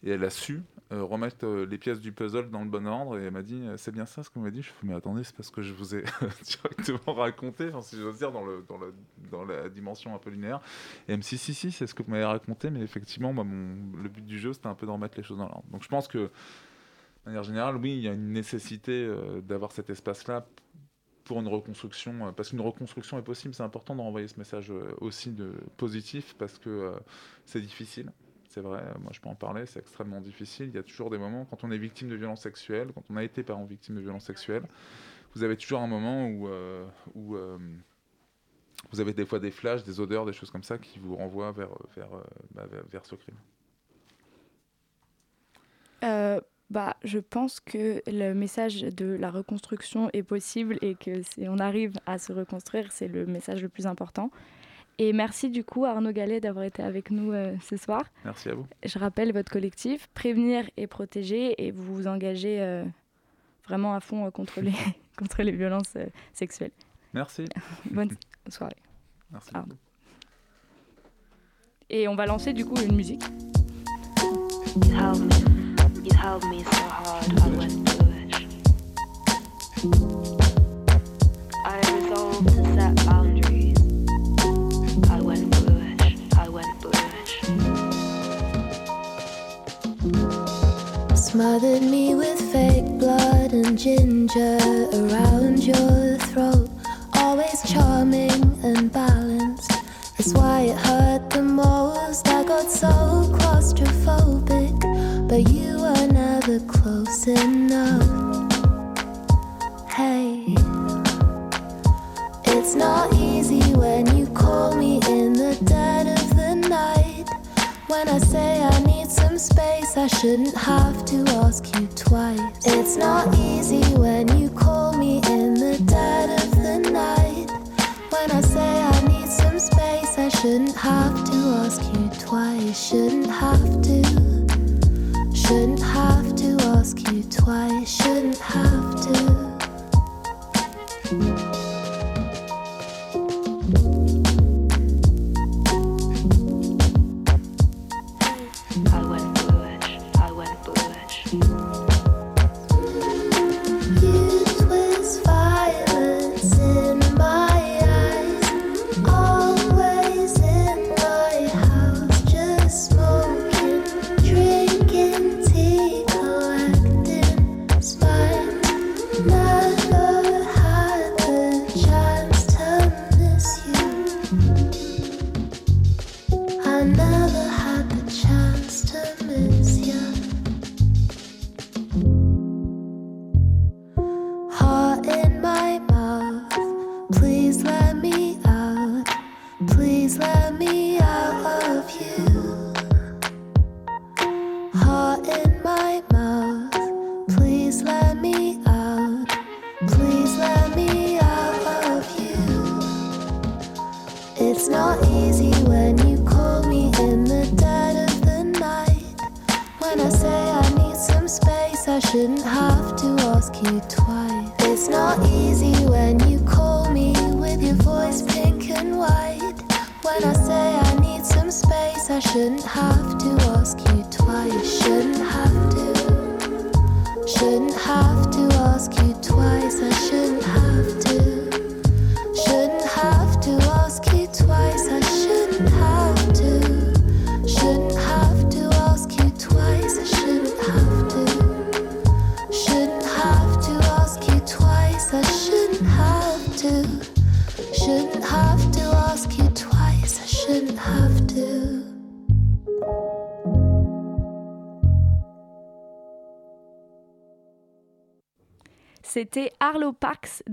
et elle a su euh, remettre euh, les pièces du puzzle dans le bon ordre. Et elle m'a dit euh, c'est bien ça ce qu'on m'a dit. Je fais mais attendez c'est parce que je vous ai *laughs* directement raconté si j'ose dire dans, la dimension un peu linéaire. Et elle me dit si si c'est ce que vous m'avez raconté mais effectivement le but du jeu c'était un peu de remettre les choses dans l'ordre. Donc je pense que de manière générale oui il y a une nécessité d'avoir cet espace là pour une reconstruction, parce qu'une reconstruction est possible, c'est important de renvoyer ce message aussi de positif, parce que c'est difficile, c'est vrai, moi je peux en parler, c'est extrêmement difficile. Il y a toujours des moments, quand on est victime de violences sexuelles, quand on a été parent victime de violences sexuelles, vous avez toujours un moment où, euh, euh, vous avez des fois des flashs, des odeurs, des choses comme ça qui vous renvoient vers, vers, euh, bah, vers, ce crime. bah, je pense que le message de la reconstruction est possible et que si on arrive à se reconstruire, c'est le message le plus important. Et merci du coup Arnaud Gallet d'avoir été avec nous euh, ce soir. Merci à vous. Je rappelle votre collectif, Prévenir et Protéger, et vous vous engagez euh, vraiment à fond euh, contre, les, *laughs* contre les violences sexuelles. Merci. *laughs* Bonne soirée. Merci. Et on va lancer du coup une musique. Smothered me with fake blood and ginger around your throat. Always charming and balanced. That's why it hurt the most. I got so claustrophobic, but you were never close enough. Hey, it's not easy when you call me in the dead of the night. When I say I need some space, I shouldn't have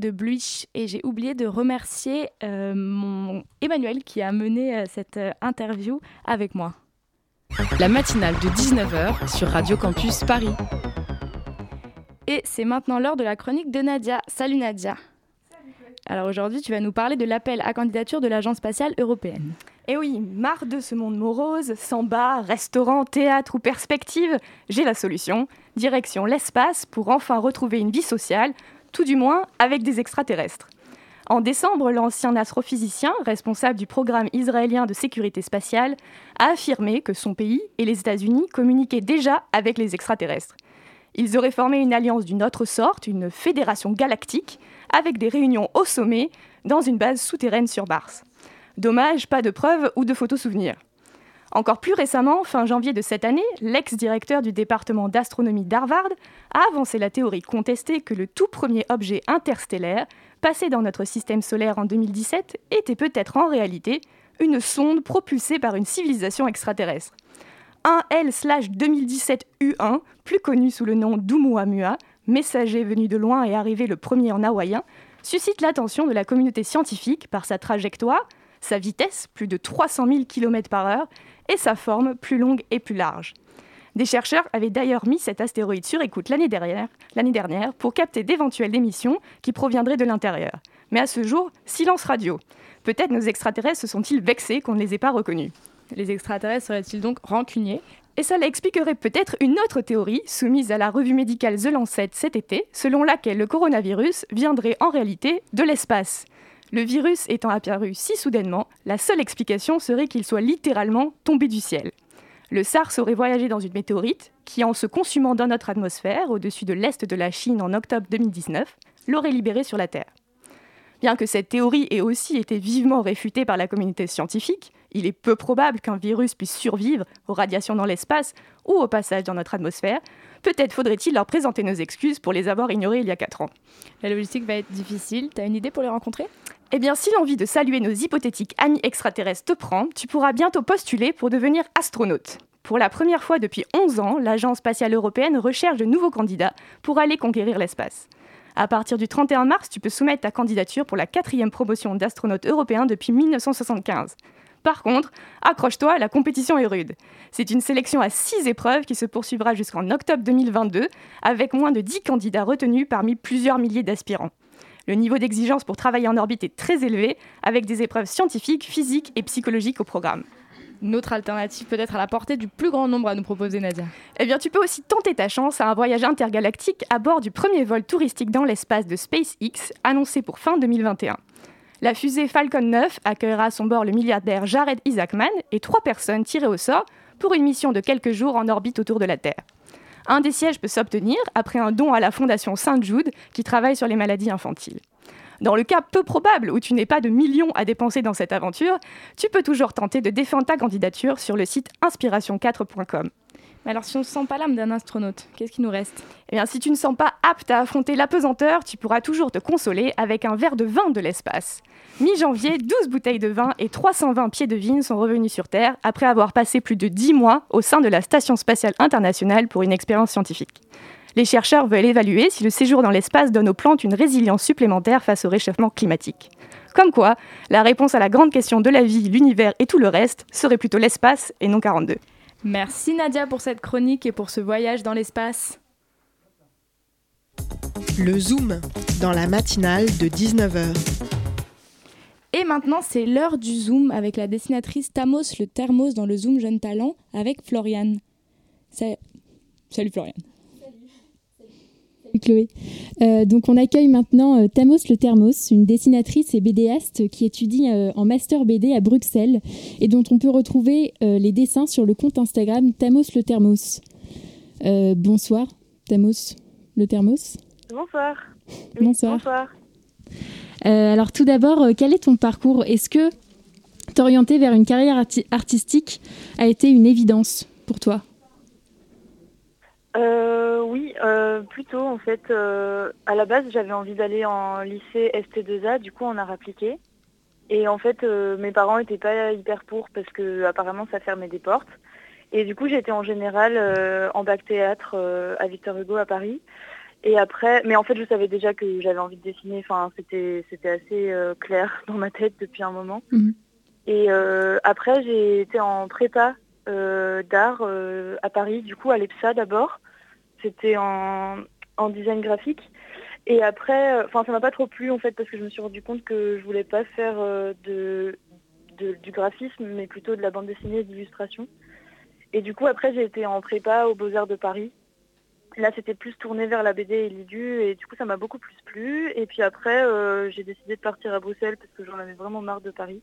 de Bluich et j'ai oublié de remercier euh, mon Emmanuel qui a mené euh, cette euh, interview avec moi. La matinale de 19h sur Radio Campus Paris. Et c'est maintenant l'heure de la chronique de Nadia. Salut Nadia. Alors aujourd'hui, tu vas nous parler de l'appel à candidature de l'Agence spatiale européenne. Eh oui, marre de ce monde morose, sans bar, restaurant, théâtre ou perspective, j'ai la solution. Direction l'espace pour enfin retrouver une vie sociale, tout du moins avec des extraterrestres. En décembre, l'ancien astrophysicien, responsable du programme israélien de sécurité spatiale, a affirmé que son pays et les États-Unis communiquaient déjà avec les extraterrestres. Ils auraient formé une alliance d'une autre sorte, une fédération galactique, avec des réunions au sommet dans une base souterraine sur Mars. Dommage, pas de preuves ou de photos souvenirs. Encore plus récemment, fin janvier de cette année, l'ex-directeur du département d'astronomie d'Harvard a avancé la théorie contestée que le tout premier objet interstellaire passé dans notre système solaire en 2017 était peut-être en réalité une sonde propulsée par une civilisation extraterrestre. Un L/2017-U1, plus connu sous le nom d'Oumuamua, messager venu de loin et arrivé le premier en hawaïen, suscite l'attention de la communauté scientifique par sa trajectoire, sa vitesse, plus de 300 000 km par heure, et sa forme, plus longue et plus large. Des chercheurs avaient d'ailleurs mis cet astéroïde sur écoute l'année dernière, dernière pour capter d'éventuelles émissions qui proviendraient de l'intérieur. Mais à ce jour, silence radio. Peut-être nos extraterrestres se sont-ils vexés qu'on ne les ait pas reconnus. Les extraterrestres seraient-ils donc rancuniers? Et cela expliquerait peut-être une autre théorie soumise à la revue médicale The Lancet cet été, selon laquelle le coronavirus viendrait en réalité de l'espace. Le virus étant apparu si soudainement, la seule explication serait qu'il soit littéralement tombé du ciel. Le SARS aurait voyagé dans une météorite qui, en se consumant dans notre atmosphère au-dessus de l'est de la Chine en octobre 2019, l'aurait libéré sur la Terre. Bien que cette théorie ait aussi été vivement réfutée par la communauté scientifique, il est peu probable qu'un virus puisse survivre aux radiations dans l'espace ou au passage dans notre atmosphère. Peut-être faudrait-il leur présenter nos excuses pour les avoir ignorés il y a 4 ans. La logistique va être difficile. T'as une idée pour les rencontrer? Eh bien, si l'envie de saluer nos hypothétiques amis extraterrestres te prend, tu pourras bientôt postuler pour devenir astronaute. Pour la première fois depuis 11 ans, l'Agence spatiale européenne recherche de nouveaux candidats pour aller conquérir l'espace. À partir du 31 mars, tu peux soumettre ta candidature pour la quatrième promotion d'astronautes européens depuis 1975. Par contre, accroche-toi, la compétition est rude. C'est une sélection à 6 épreuves qui se poursuivra jusqu'en octobre 2022, avec moins de 10 candidats retenus parmi plusieurs milliers d'aspirants. Le niveau d'exigence pour travailler en orbite est très élevé, avec des épreuves scientifiques, physiques et psychologiques au programme. Notre alternative peut être à la portée du plus grand nombre à nous proposer, Nadia. Eh bien, tu peux aussi tenter ta chance à un voyage intergalactique à bord du premier vol touristique dans l'espace de SpaceX, annoncé pour fin 2021. La fusée Falcon 9 accueillera à son bord le milliardaire Jared Isaacman et trois personnes tirées au sort pour une mission de quelques jours en orbite autour de la Terre. Un des sièges peut s'obtenir après un don à la Fondation Saint-Jude qui travaille sur les maladies infantiles. Dans le cas peu probable où tu n'aies pas de millions à dépenser dans cette aventure, tu peux toujours tenter de défendre ta candidature sur le site inspiration4.com. Mais alors si on ne sent pas l'âme d'un astronaute, qu'est-ce qui nous reste? Eh bien si tu ne sens pas apte à affronter la pesanteur, tu pourras toujours te consoler avec un verre de vin de l'espace. Mi-janvier, 12 bouteilles de vin et 320 pieds de vigne sont revenus sur Terre après avoir passé plus de 10 mois au sein de la Station spatiale internationale pour une expérience scientifique. Les chercheurs veulent évaluer si le séjour dans l'espace donne aux plantes une résilience supplémentaire face au réchauffement climatique. Comme quoi, la réponse à la grande question de la vie, l'univers et tout le reste serait plutôt l'espace et non 42. Merci Nadia pour cette chronique et pour ce voyage dans l'espace. Le Zoom, dans la matinale de 19h. Et maintenant, c'est l'heure du Zoom avec la dessinatrice Tamos le Thermos dans le Zoom Jeune Talent avec Floriane. Salut Floriane. Salut Chloé. Euh, donc on accueille maintenant euh, Tamos le Thermos, une dessinatrice et BDaste qui étudie euh, en master BD à Bruxelles et dont on peut retrouver les dessins sur le compte Instagram Tamos le Thermos. bonsoir Tamos le Thermos. Bonsoir. bonsoir. bonsoir. Euh, alors tout d'abord, euh, quel est ton parcours? Est-ce que t'orienter vers une carrière artistique a été une évidence pour toi? Euh, Oui, plutôt en fait. à la base, j'avais envie d'aller en lycée ST2A, du coup en art appliqué. Et en fait, mes parents n'étaient pas hyper pour parce que apparemment ça fermait des portes. Et du coup, j'étais en général en bac théâtre à Victor Hugo à Paris. Et après, mais en fait, je savais déjà que j'avais envie de dessiner. Enfin, c'était c'était assez euh, clair *laughs* dans ma tête depuis un moment. Mhm. Et euh, après, j'ai été en prépa euh, d'art à Paris, du coup à l'EPSA d'abord. C'était en, design graphique. Et après, euh, enfin, ça m'a pas trop plu en fait parce que je me suis rendu compte que je voulais pas faire euh, du graphisme, mais plutôt de la bande dessinée et d'illustration. Et du coup, après, j'ai été en prépa aux Beaux-Arts de Paris. Là, c'était plus tourné vers la BD et l'IDU, et du coup, ça m'a beaucoup plus plu. Et puis après, euh, j'ai décidé de partir à Bruxelles parce que j'en avais vraiment marre de Paris.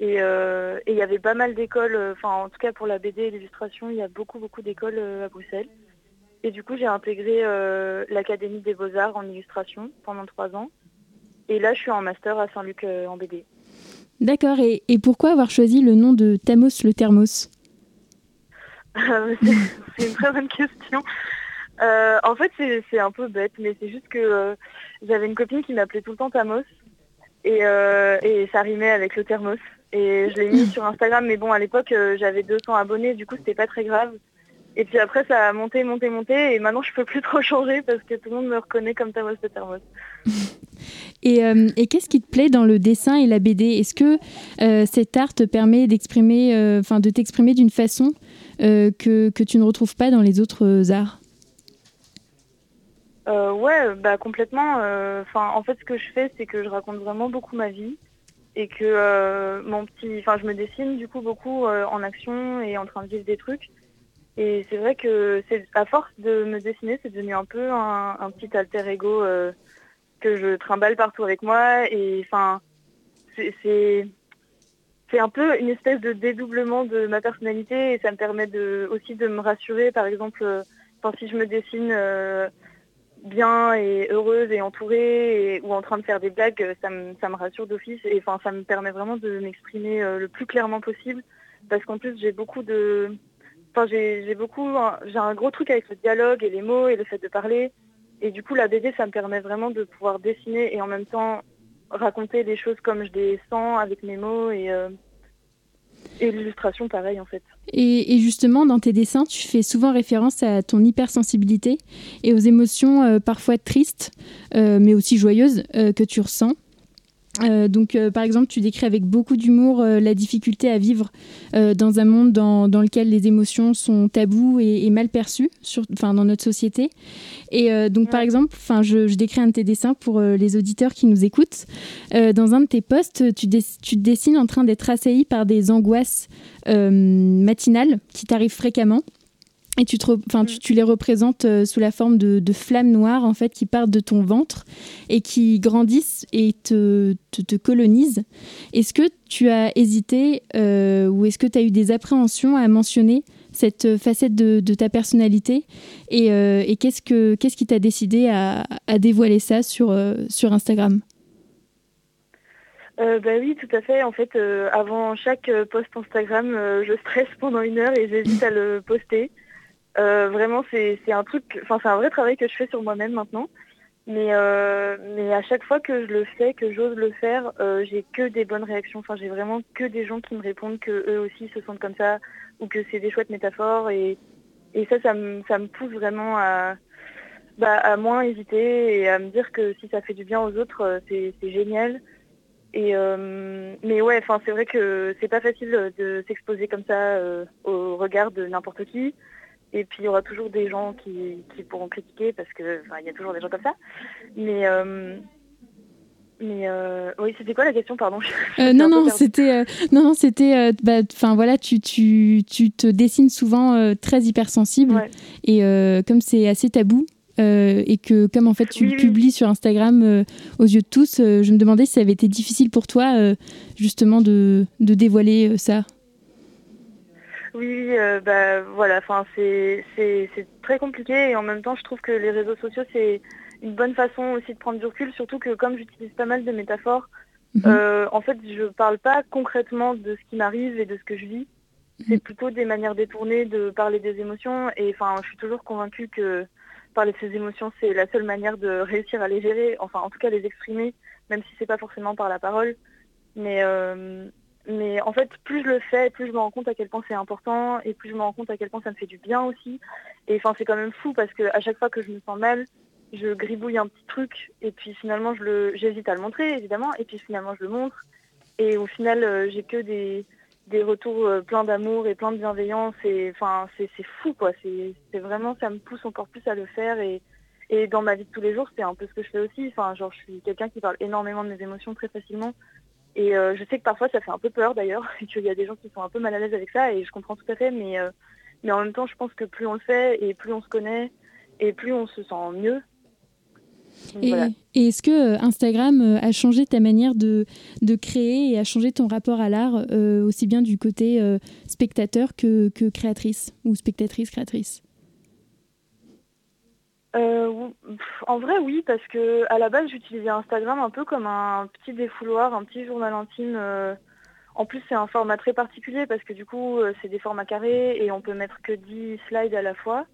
Et il y avait pas mal d'écoles, enfin, en tout cas pour la BD et l'illustration, il y a beaucoup, beaucoup d'écoles à Bruxelles. Et du coup, j'ai intégré euh, l'Académie des Beaux-Arts en illustration pendant trois ans. Et là, je suis en master à Saint-Luc euh, en BD. D'accord. Et, pourquoi avoir choisi le nom de Tamos le Thermos? *laughs* C'est une très bonne question. Euh, en fait, c'est un peu bête, mais c'est juste que j'avais une copine qui m'appelait tout le temps Tamos. Et, et, ça rimait avec le thermos. Et je l'ai mis sur Instagram, mais bon, à l'époque, j'avais 200 abonnés, du coup, c'était pas très grave. Et puis après, ça a monté, monté, monté. Et maintenant, je peux plus *laughs* trop changer parce que tout le monde me reconnaît comme Thermos de Thermos. et, euh, et qu'est-ce qui te plaît dans le dessin et la BD Est-ce que euh, cet art te permet d'exprimer, euh, enfin, de t'exprimer d'une façon que, que, tu ne retrouves pas dans les autres arts? Ouais, bah complètement. Enfin, en fait, ce que je fais, c'est que je raconte vraiment beaucoup ma vie et que mon petit, enfin, je me dessine du coup beaucoup en action et en train de vivre des trucs. Et c'est vrai que c'est à force de me dessiner, c'est devenu un peu un, petit alter ego euh, que je trimballe partout avec moi. Et enfin, c'est c'est un peu une espèce de dédoublement de ma personnalité et ça me permet de, aussi de me rassurer. Par exemple, euh, si je me dessine euh, bien et heureuse et entourée ou en train de faire des blagues, ça me, ça me rassure d'office et enfin ça me permet vraiment de m'exprimer le plus clairement possible parce qu'en plus j'ai beaucoup de Enfin, j'ai beaucoup, j'ai un gros truc avec le dialogue et les mots et le fait de parler. Et du coup, la BD, ça me permet vraiment de pouvoir dessiner et en même temps raconter les choses comme je les sens avec mes mots et, euh, et l'illustration, pareil, en fait. Et, justement, dans tes dessins, tu fais souvent référence à ton hypersensibilité et aux émotions euh, parfois tristes, euh, mais aussi joyeuses que tu ressens. Euh, donc, euh, par exemple, tu décris avec beaucoup d'humour euh, la difficulté à vivre dans un monde dans, dans, lequel les émotions sont tabous et, mal perçues, sur, dans notre société. Et donc, par exemple, je, je, décris un de tes dessins pour les auditeurs qui nous écoutent. dans un de tes posts, tu, tu te dessines en train d'être assailli par des angoisses matinales qui t'arrivent fréquemment. Et tu, enfin, tu, les représentes euh, sous la forme de, flammes noires en fait qui partent de ton ventre et qui grandissent et te, te, colonisent. Est-ce que tu as hésité euh, ou est-ce que tu as eu des appréhensions à mentionner cette facette de, ta personnalité et, euh, et qu'est-ce, que, qu'est-ce qui t'a décidé à, à, dévoiler ça sur, sur Instagram? Bah oui, tout à fait. En fait, avant chaque post Instagram, je stresse *laughs* pendant une heure et j'hésite à le poster. Euh, vraiment, c'est un truc, enfin c'est un vrai travail que je fais sur moi-même maintenant. Mais, euh, mais à chaque fois que je le fais, que j'ose le faire, euh, j'ai que des bonnes réactions. Enfin, j'ai vraiment que des gens qui me répondent que eux aussi se sentent comme ça ou que c'est des chouettes métaphores. Et, et ça, ça me, ça me pousse vraiment à, bah, à moins hésiter et à me dire que si ça fait du bien aux autres, c'est génial. Et mais ouais, enfin c'est vrai que c'est pas facile de s'exposer comme ça au regard de n'importe qui. Et puis il y aura toujours des gens qui, pourront critiquer parce que il y a toujours des gens comme ça. Mais euh, mais euh, oui, c'était quoi la question, pardon? *laughs* Euh, Non, non, c'était non, non, c'était, bah, enfin voilà, tu, tu, tu, te dessines souvent très hypersensible et comme c'est assez tabou. et que comme en fait tu le publies sur Instagram aux yeux de tous, je me demandais si ça avait été difficile pour toi justement de, de dévoiler ça. Oui, euh, bah voilà, enfin c'est très compliqué et en même temps je trouve que les réseaux sociaux c'est une bonne façon aussi de prendre du recul, surtout que comme j'utilise pas mal de métaphores, mhm. euh, en fait je parle pas concrètement de ce qui m'arrive et de ce que je vis. Mhm. C'est plutôt des manières détournées de parler des émotions et enfin je suis toujours convaincue que parler de ces émotions c'est la seule manière de réussir à les gérer, enfin en tout cas les exprimer, même si c'est pas forcément par la parole. Mais euh, mais en fait, plus je le fais, plus je me rends compte à quel point c'est important et plus je me rends compte à quel point ça me fait du bien aussi. Et enfin, c'est quand même fou parce que à chaque fois que je me sens mal, je gribouille un petit truc et puis finalement, je j'hésite à le montrer évidemment et puis finalement, je le montre. Et au final, euh, j'ai que des, des retours euh, pleins d'amour et plein de bienveillance. Et enfin, c'est, fou quoi. C'est, vraiment, ça me pousse encore plus à le faire et, Et dans ma vie de tous les jours, c'est un peu ce que je fais aussi. Enfin, genre, je suis quelqu'un qui parle énormément de mes émotions très facilement. Et euh, je sais que parfois ça fait un peu peur d'ailleurs, *laughs* qu'il y a des gens qui sont un peu mal à l'aise avec ça, et je comprends tout à fait, mais, euh, mais en même temps, je pense que plus on le fait, et plus on se connaît, et plus on se sent mieux. Donc, et, voilà. et est-ce que Instagram a changé ta manière de, de créer et a changé ton rapport à l'art, euh, aussi bien du côté euh, spectateur que, que créatrice, ou spectatrice, créatrice? Euh, en vrai, oui, parce que à la base, j'utilisais Instagram un peu comme un petit défouloir, un petit journal intime. Euh. En plus, c'est un format très particulier parce que du coup, euh, c'est des formats carrés et on peut mettre que 10 slides à la fois.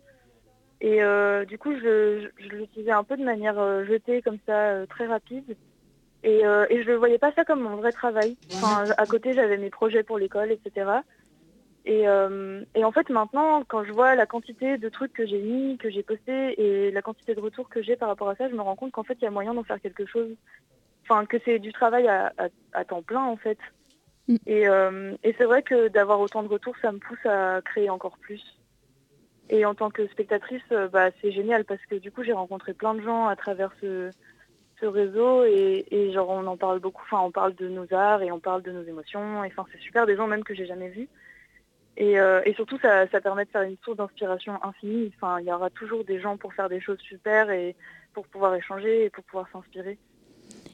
Et du coup, je, l'utilisais un peu de manière jetée, comme ça, très rapide. Et, et je ne voyais pas ça comme mon vrai travail. Enfin, à côté, j'avais mes projets pour l'école, etc. Et, euh, et, en fait, maintenant, quand je vois la quantité de trucs que j'ai mis, que j'ai postés et la quantité de retours que j'ai par rapport à ça, je me rends compte qu'en fait, il y a moyen d'en faire quelque chose. Enfin, que c'est du travail à, à, à, temps plein, en fait. Mm. Et, euh, et c'est vrai que d'avoir autant de retours, ça me pousse à créer encore plus. Et en tant que spectatrice, euh, bah, c'est génial parce que du coup, j'ai rencontré plein de gens à travers ce, ce réseau et, et, genre, on en parle beaucoup. Enfin, on parle de nos arts et on parle de nos émotions. Et enfin, c'est super, des gens même que j'ai jamais vus. Et, euh, et, surtout, ça, ça, permet de faire une source d'inspiration infinie. Enfin, il y aura toujours des gens pour faire des choses super et pour pouvoir échanger et pour pouvoir s'inspirer.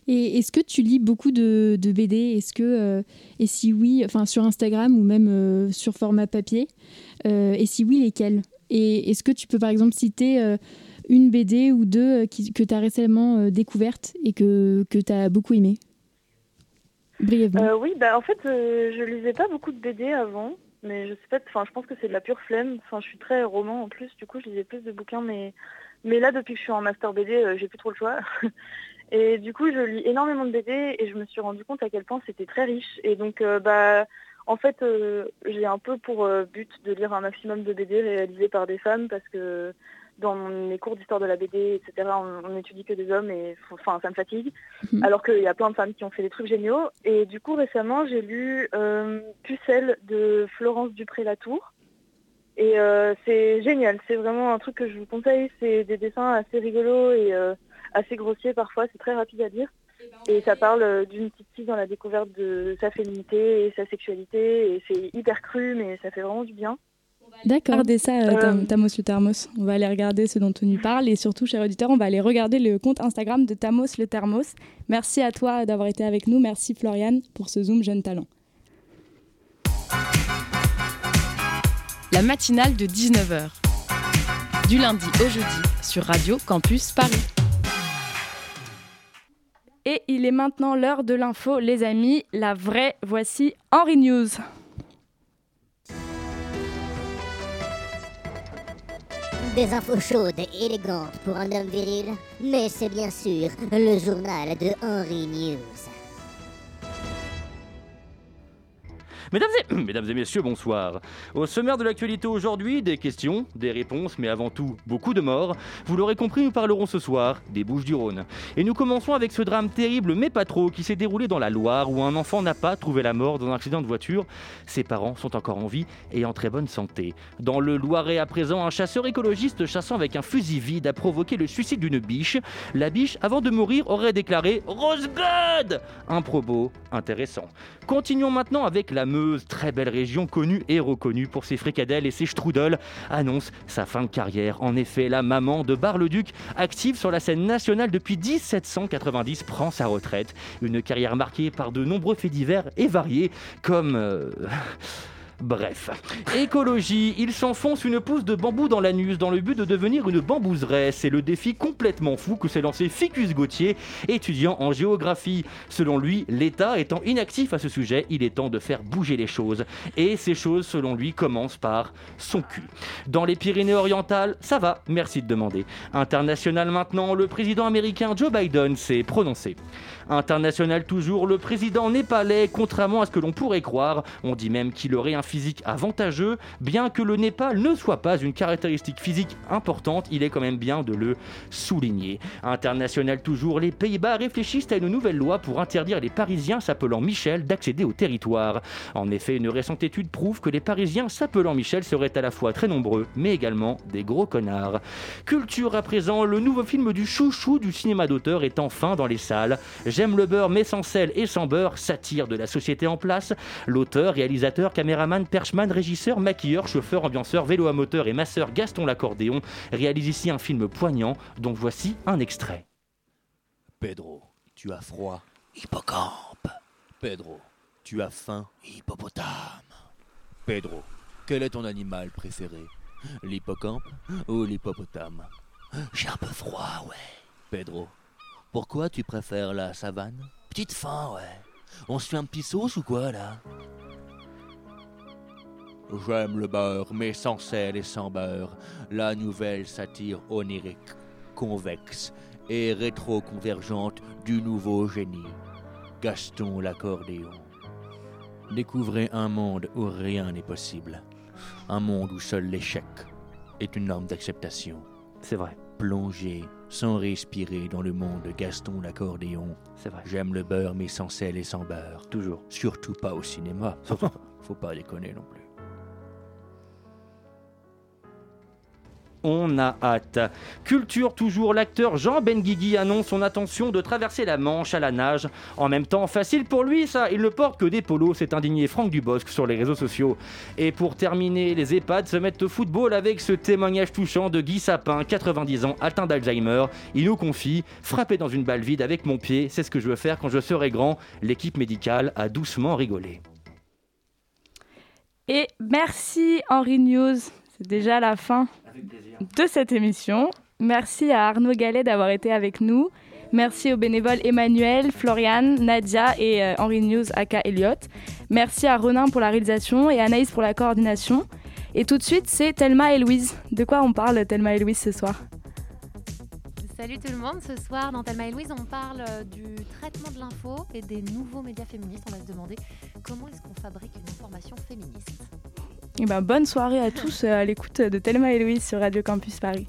Et est-ce que tu lis beaucoup de, de BD Est-ce que euh, et si oui, enfin sur Instagram ou même euh, sur format papier Et si oui, lesquels? Et est-ce que tu peux par exemple citer une BD ou deux qui, que tu as récemment découverte et que, que tu as beaucoup aimé? Brièvement. oui, bah en fait, je lisais pas beaucoup de BD avant. Mais je sais pas, enfin, je pense que c'est de la pure flemme. Enfin, je suis très roman en plus, du coup, je lisais plus de bouquins, mais, mais là, depuis que je suis en master BD, euh, j'ai plus trop le choix. *laughs* et du coup, je lis énormément de BD et je me suis rendu compte à quel point c'était très riche. Et donc, euh, bah, en fait, euh, j'ai un peu pour but de lire un maximum de BD réalisés par des femmes parce que dans mes cours d'histoire de la BD, etc., on, on, étudie que des hommes et enfin ça me fatigue. Mmh. Alors qu'il y a plein de femmes qui ont fait des trucs géniaux. Et du coup récemment j'ai lu euh, Pucelle de Florence Dupré-Latour. Et euh, c'est génial, c'est vraiment un truc que je vous conseille. C'est des dessins assez rigolos et euh, assez grossiers parfois, c'est très rapide à lire. Et ça parle d'une petite fille dans la découverte de sa féminité et sa sexualité. Et c'est hyper cru, mais ça fait vraiment du bien. D'accord. Regardez ça, euh, Tamos le Thermos. On va aller regarder ce dont tu nous parles et surtout, chers auditeurs, on va aller regarder le compte Instagram de Tamos le Thermos. Merci à toi d'avoir été avec nous. Merci Floriane pour ce Zoom Jeune Talent. La matinale de 19h. Du lundi au jeudi sur Radio Campus Paris. Et il est maintenant l'heure de l'info, les amis. La vraie, voici Henri News. Des infos chaudes et élégantes pour un homme viril, mais c'est bien sûr le journal de Henry News. *clears throat* Mesdames et, messieurs, bonsoir. Au sommaire de l'actualité aujourd'hui, des questions, des réponses, mais avant tout, beaucoup de morts. Vous l'aurez compris, nous parlerons ce soir des Bouches du Rhône. Et nous commençons avec ce drame terrible, mais pas trop, qui s'est déroulé dans la Loire, où un enfant n'a pas trouvé la mort dans un accident de voiture. Ses parents sont encore en vie et en très bonne santé. Dans le Loiret à présent, un chasseur écologiste chassant avec un fusil vide a provoqué le suicide d'une biche. La biche, avant de mourir, aurait déclaré Rose Un propos intéressant. Continuons maintenant avec la Très belle région connue et reconnue pour ses fricadelles et ses strudels, annonce sa fin de carrière. En effet, la maman de Bar-le-Duc, active sur la scène nationale depuis 1790, prend sa retraite. Une carrière marquée par de nombreux faits divers et variés, comme... Euh... Bref. Écologie, il s'enfonce une pousse de bambou dans l'anus dans le but de devenir une bambouserie. C'est le défi complètement fou que s'est lancé Ficus Gauthier, étudiant en géographie. Selon lui, l'État étant inactif à ce sujet, il est temps de faire bouger les choses. Et ces choses, selon lui, commencent par son cul. Dans les Pyrénées-Orientales, ça va, merci de demander. International maintenant, le président américain Joe Biden s'est prononcé. International toujours, le président népalais, contrairement à ce que l'on pourrait croire, on dit même qu'il aurait un physique avantageux. Bien que le Népal ne soit pas une caractéristique physique importante, il est quand même bien de le souligner. International toujours, les Pays-Bas réfléchissent à une nouvelle loi pour interdire les Parisiens s'appelant Michel d'accéder au territoire. En effet, une récente étude prouve que les Parisiens s'appelant Michel seraient à la fois très nombreux, mais également des gros connards. Culture à présent, le nouveau film du chouchou du cinéma d'auteur est enfin dans les salles. J'aime le beurre mais sans sel et sans beurre, satire de la société en place. L'auteur, réalisateur, caméraman, perchman, régisseur, maquilleur, chauffeur, ambianceur, vélo à moteur et masseur Gaston l'accordéon réalise ici un film poignant dont voici un extrait. Pedro, tu as froid Hippocampe. Pedro, tu as faim Hippopotame. Pedro, quel est ton animal préféré? L'hippocampe ou l'hippopotame? J'ai un peu froid, ouais. Pedro, pourquoi tu préfères la savane? Petite faim, ouais. On se fait un petit sauce ou quoi, là? J'aime le beurre, mais sans sel et sans beurre. La nouvelle satire onirique, convexe et rétro-convergente du nouveau génie. Gaston l'accordéon. Découvrez un monde où rien n'est possible. Un monde où seul l'échec est une norme d'acceptation. C'est vrai. Plongez sans respirer dans le monde de Gaston l'accordéon. C'est vrai. J'aime le beurre mais sans sel et sans beurre. Toujours. Surtout pas au cinéma. *laughs* Faut pas déconner non plus. On a hâte. Culture toujours, l'acteur Jean Benguigui annonce son intention de traverser la Manche à la nage. En même temps, facile pour lui ça, il ne porte que des polos, s'est indigné Franck Dubosc sur les réseaux sociaux. Et pour terminer, les EHPAD se mettent au football avec ce témoignage touchant de Guy Sapin, 90 ans, atteint d'Alzheimer. Il nous confie, frappé dans une balle vide avec mon pied, c'est ce que je veux faire quand je serai grand. L'équipe médicale a doucement rigolé. Et merci Henri News, c'est déjà la fin de cette émission. Merci à Arnaud Gallet d'avoir été avec nous. Merci aux bénévoles Emmanuel, Floriane, Nadia et euh, Henri News aka Elliott. Merci à Ronin pour la réalisation et Anaïs pour la coordination. Et tout de suite, c'est Thelma et Louise. De quoi on parle, Thelma et Louise, ce soir? Salut tout le monde, ce soir dans Thelma et Louise, on parle euh, du traitement de l'info et des nouveaux médias féministes. On va se demander comment est-ce qu'on fabrique une information féministe. Et ben, bonne soirée à tous euh, à l'écoute de Thelma et Louise sur Radio Campus Paris.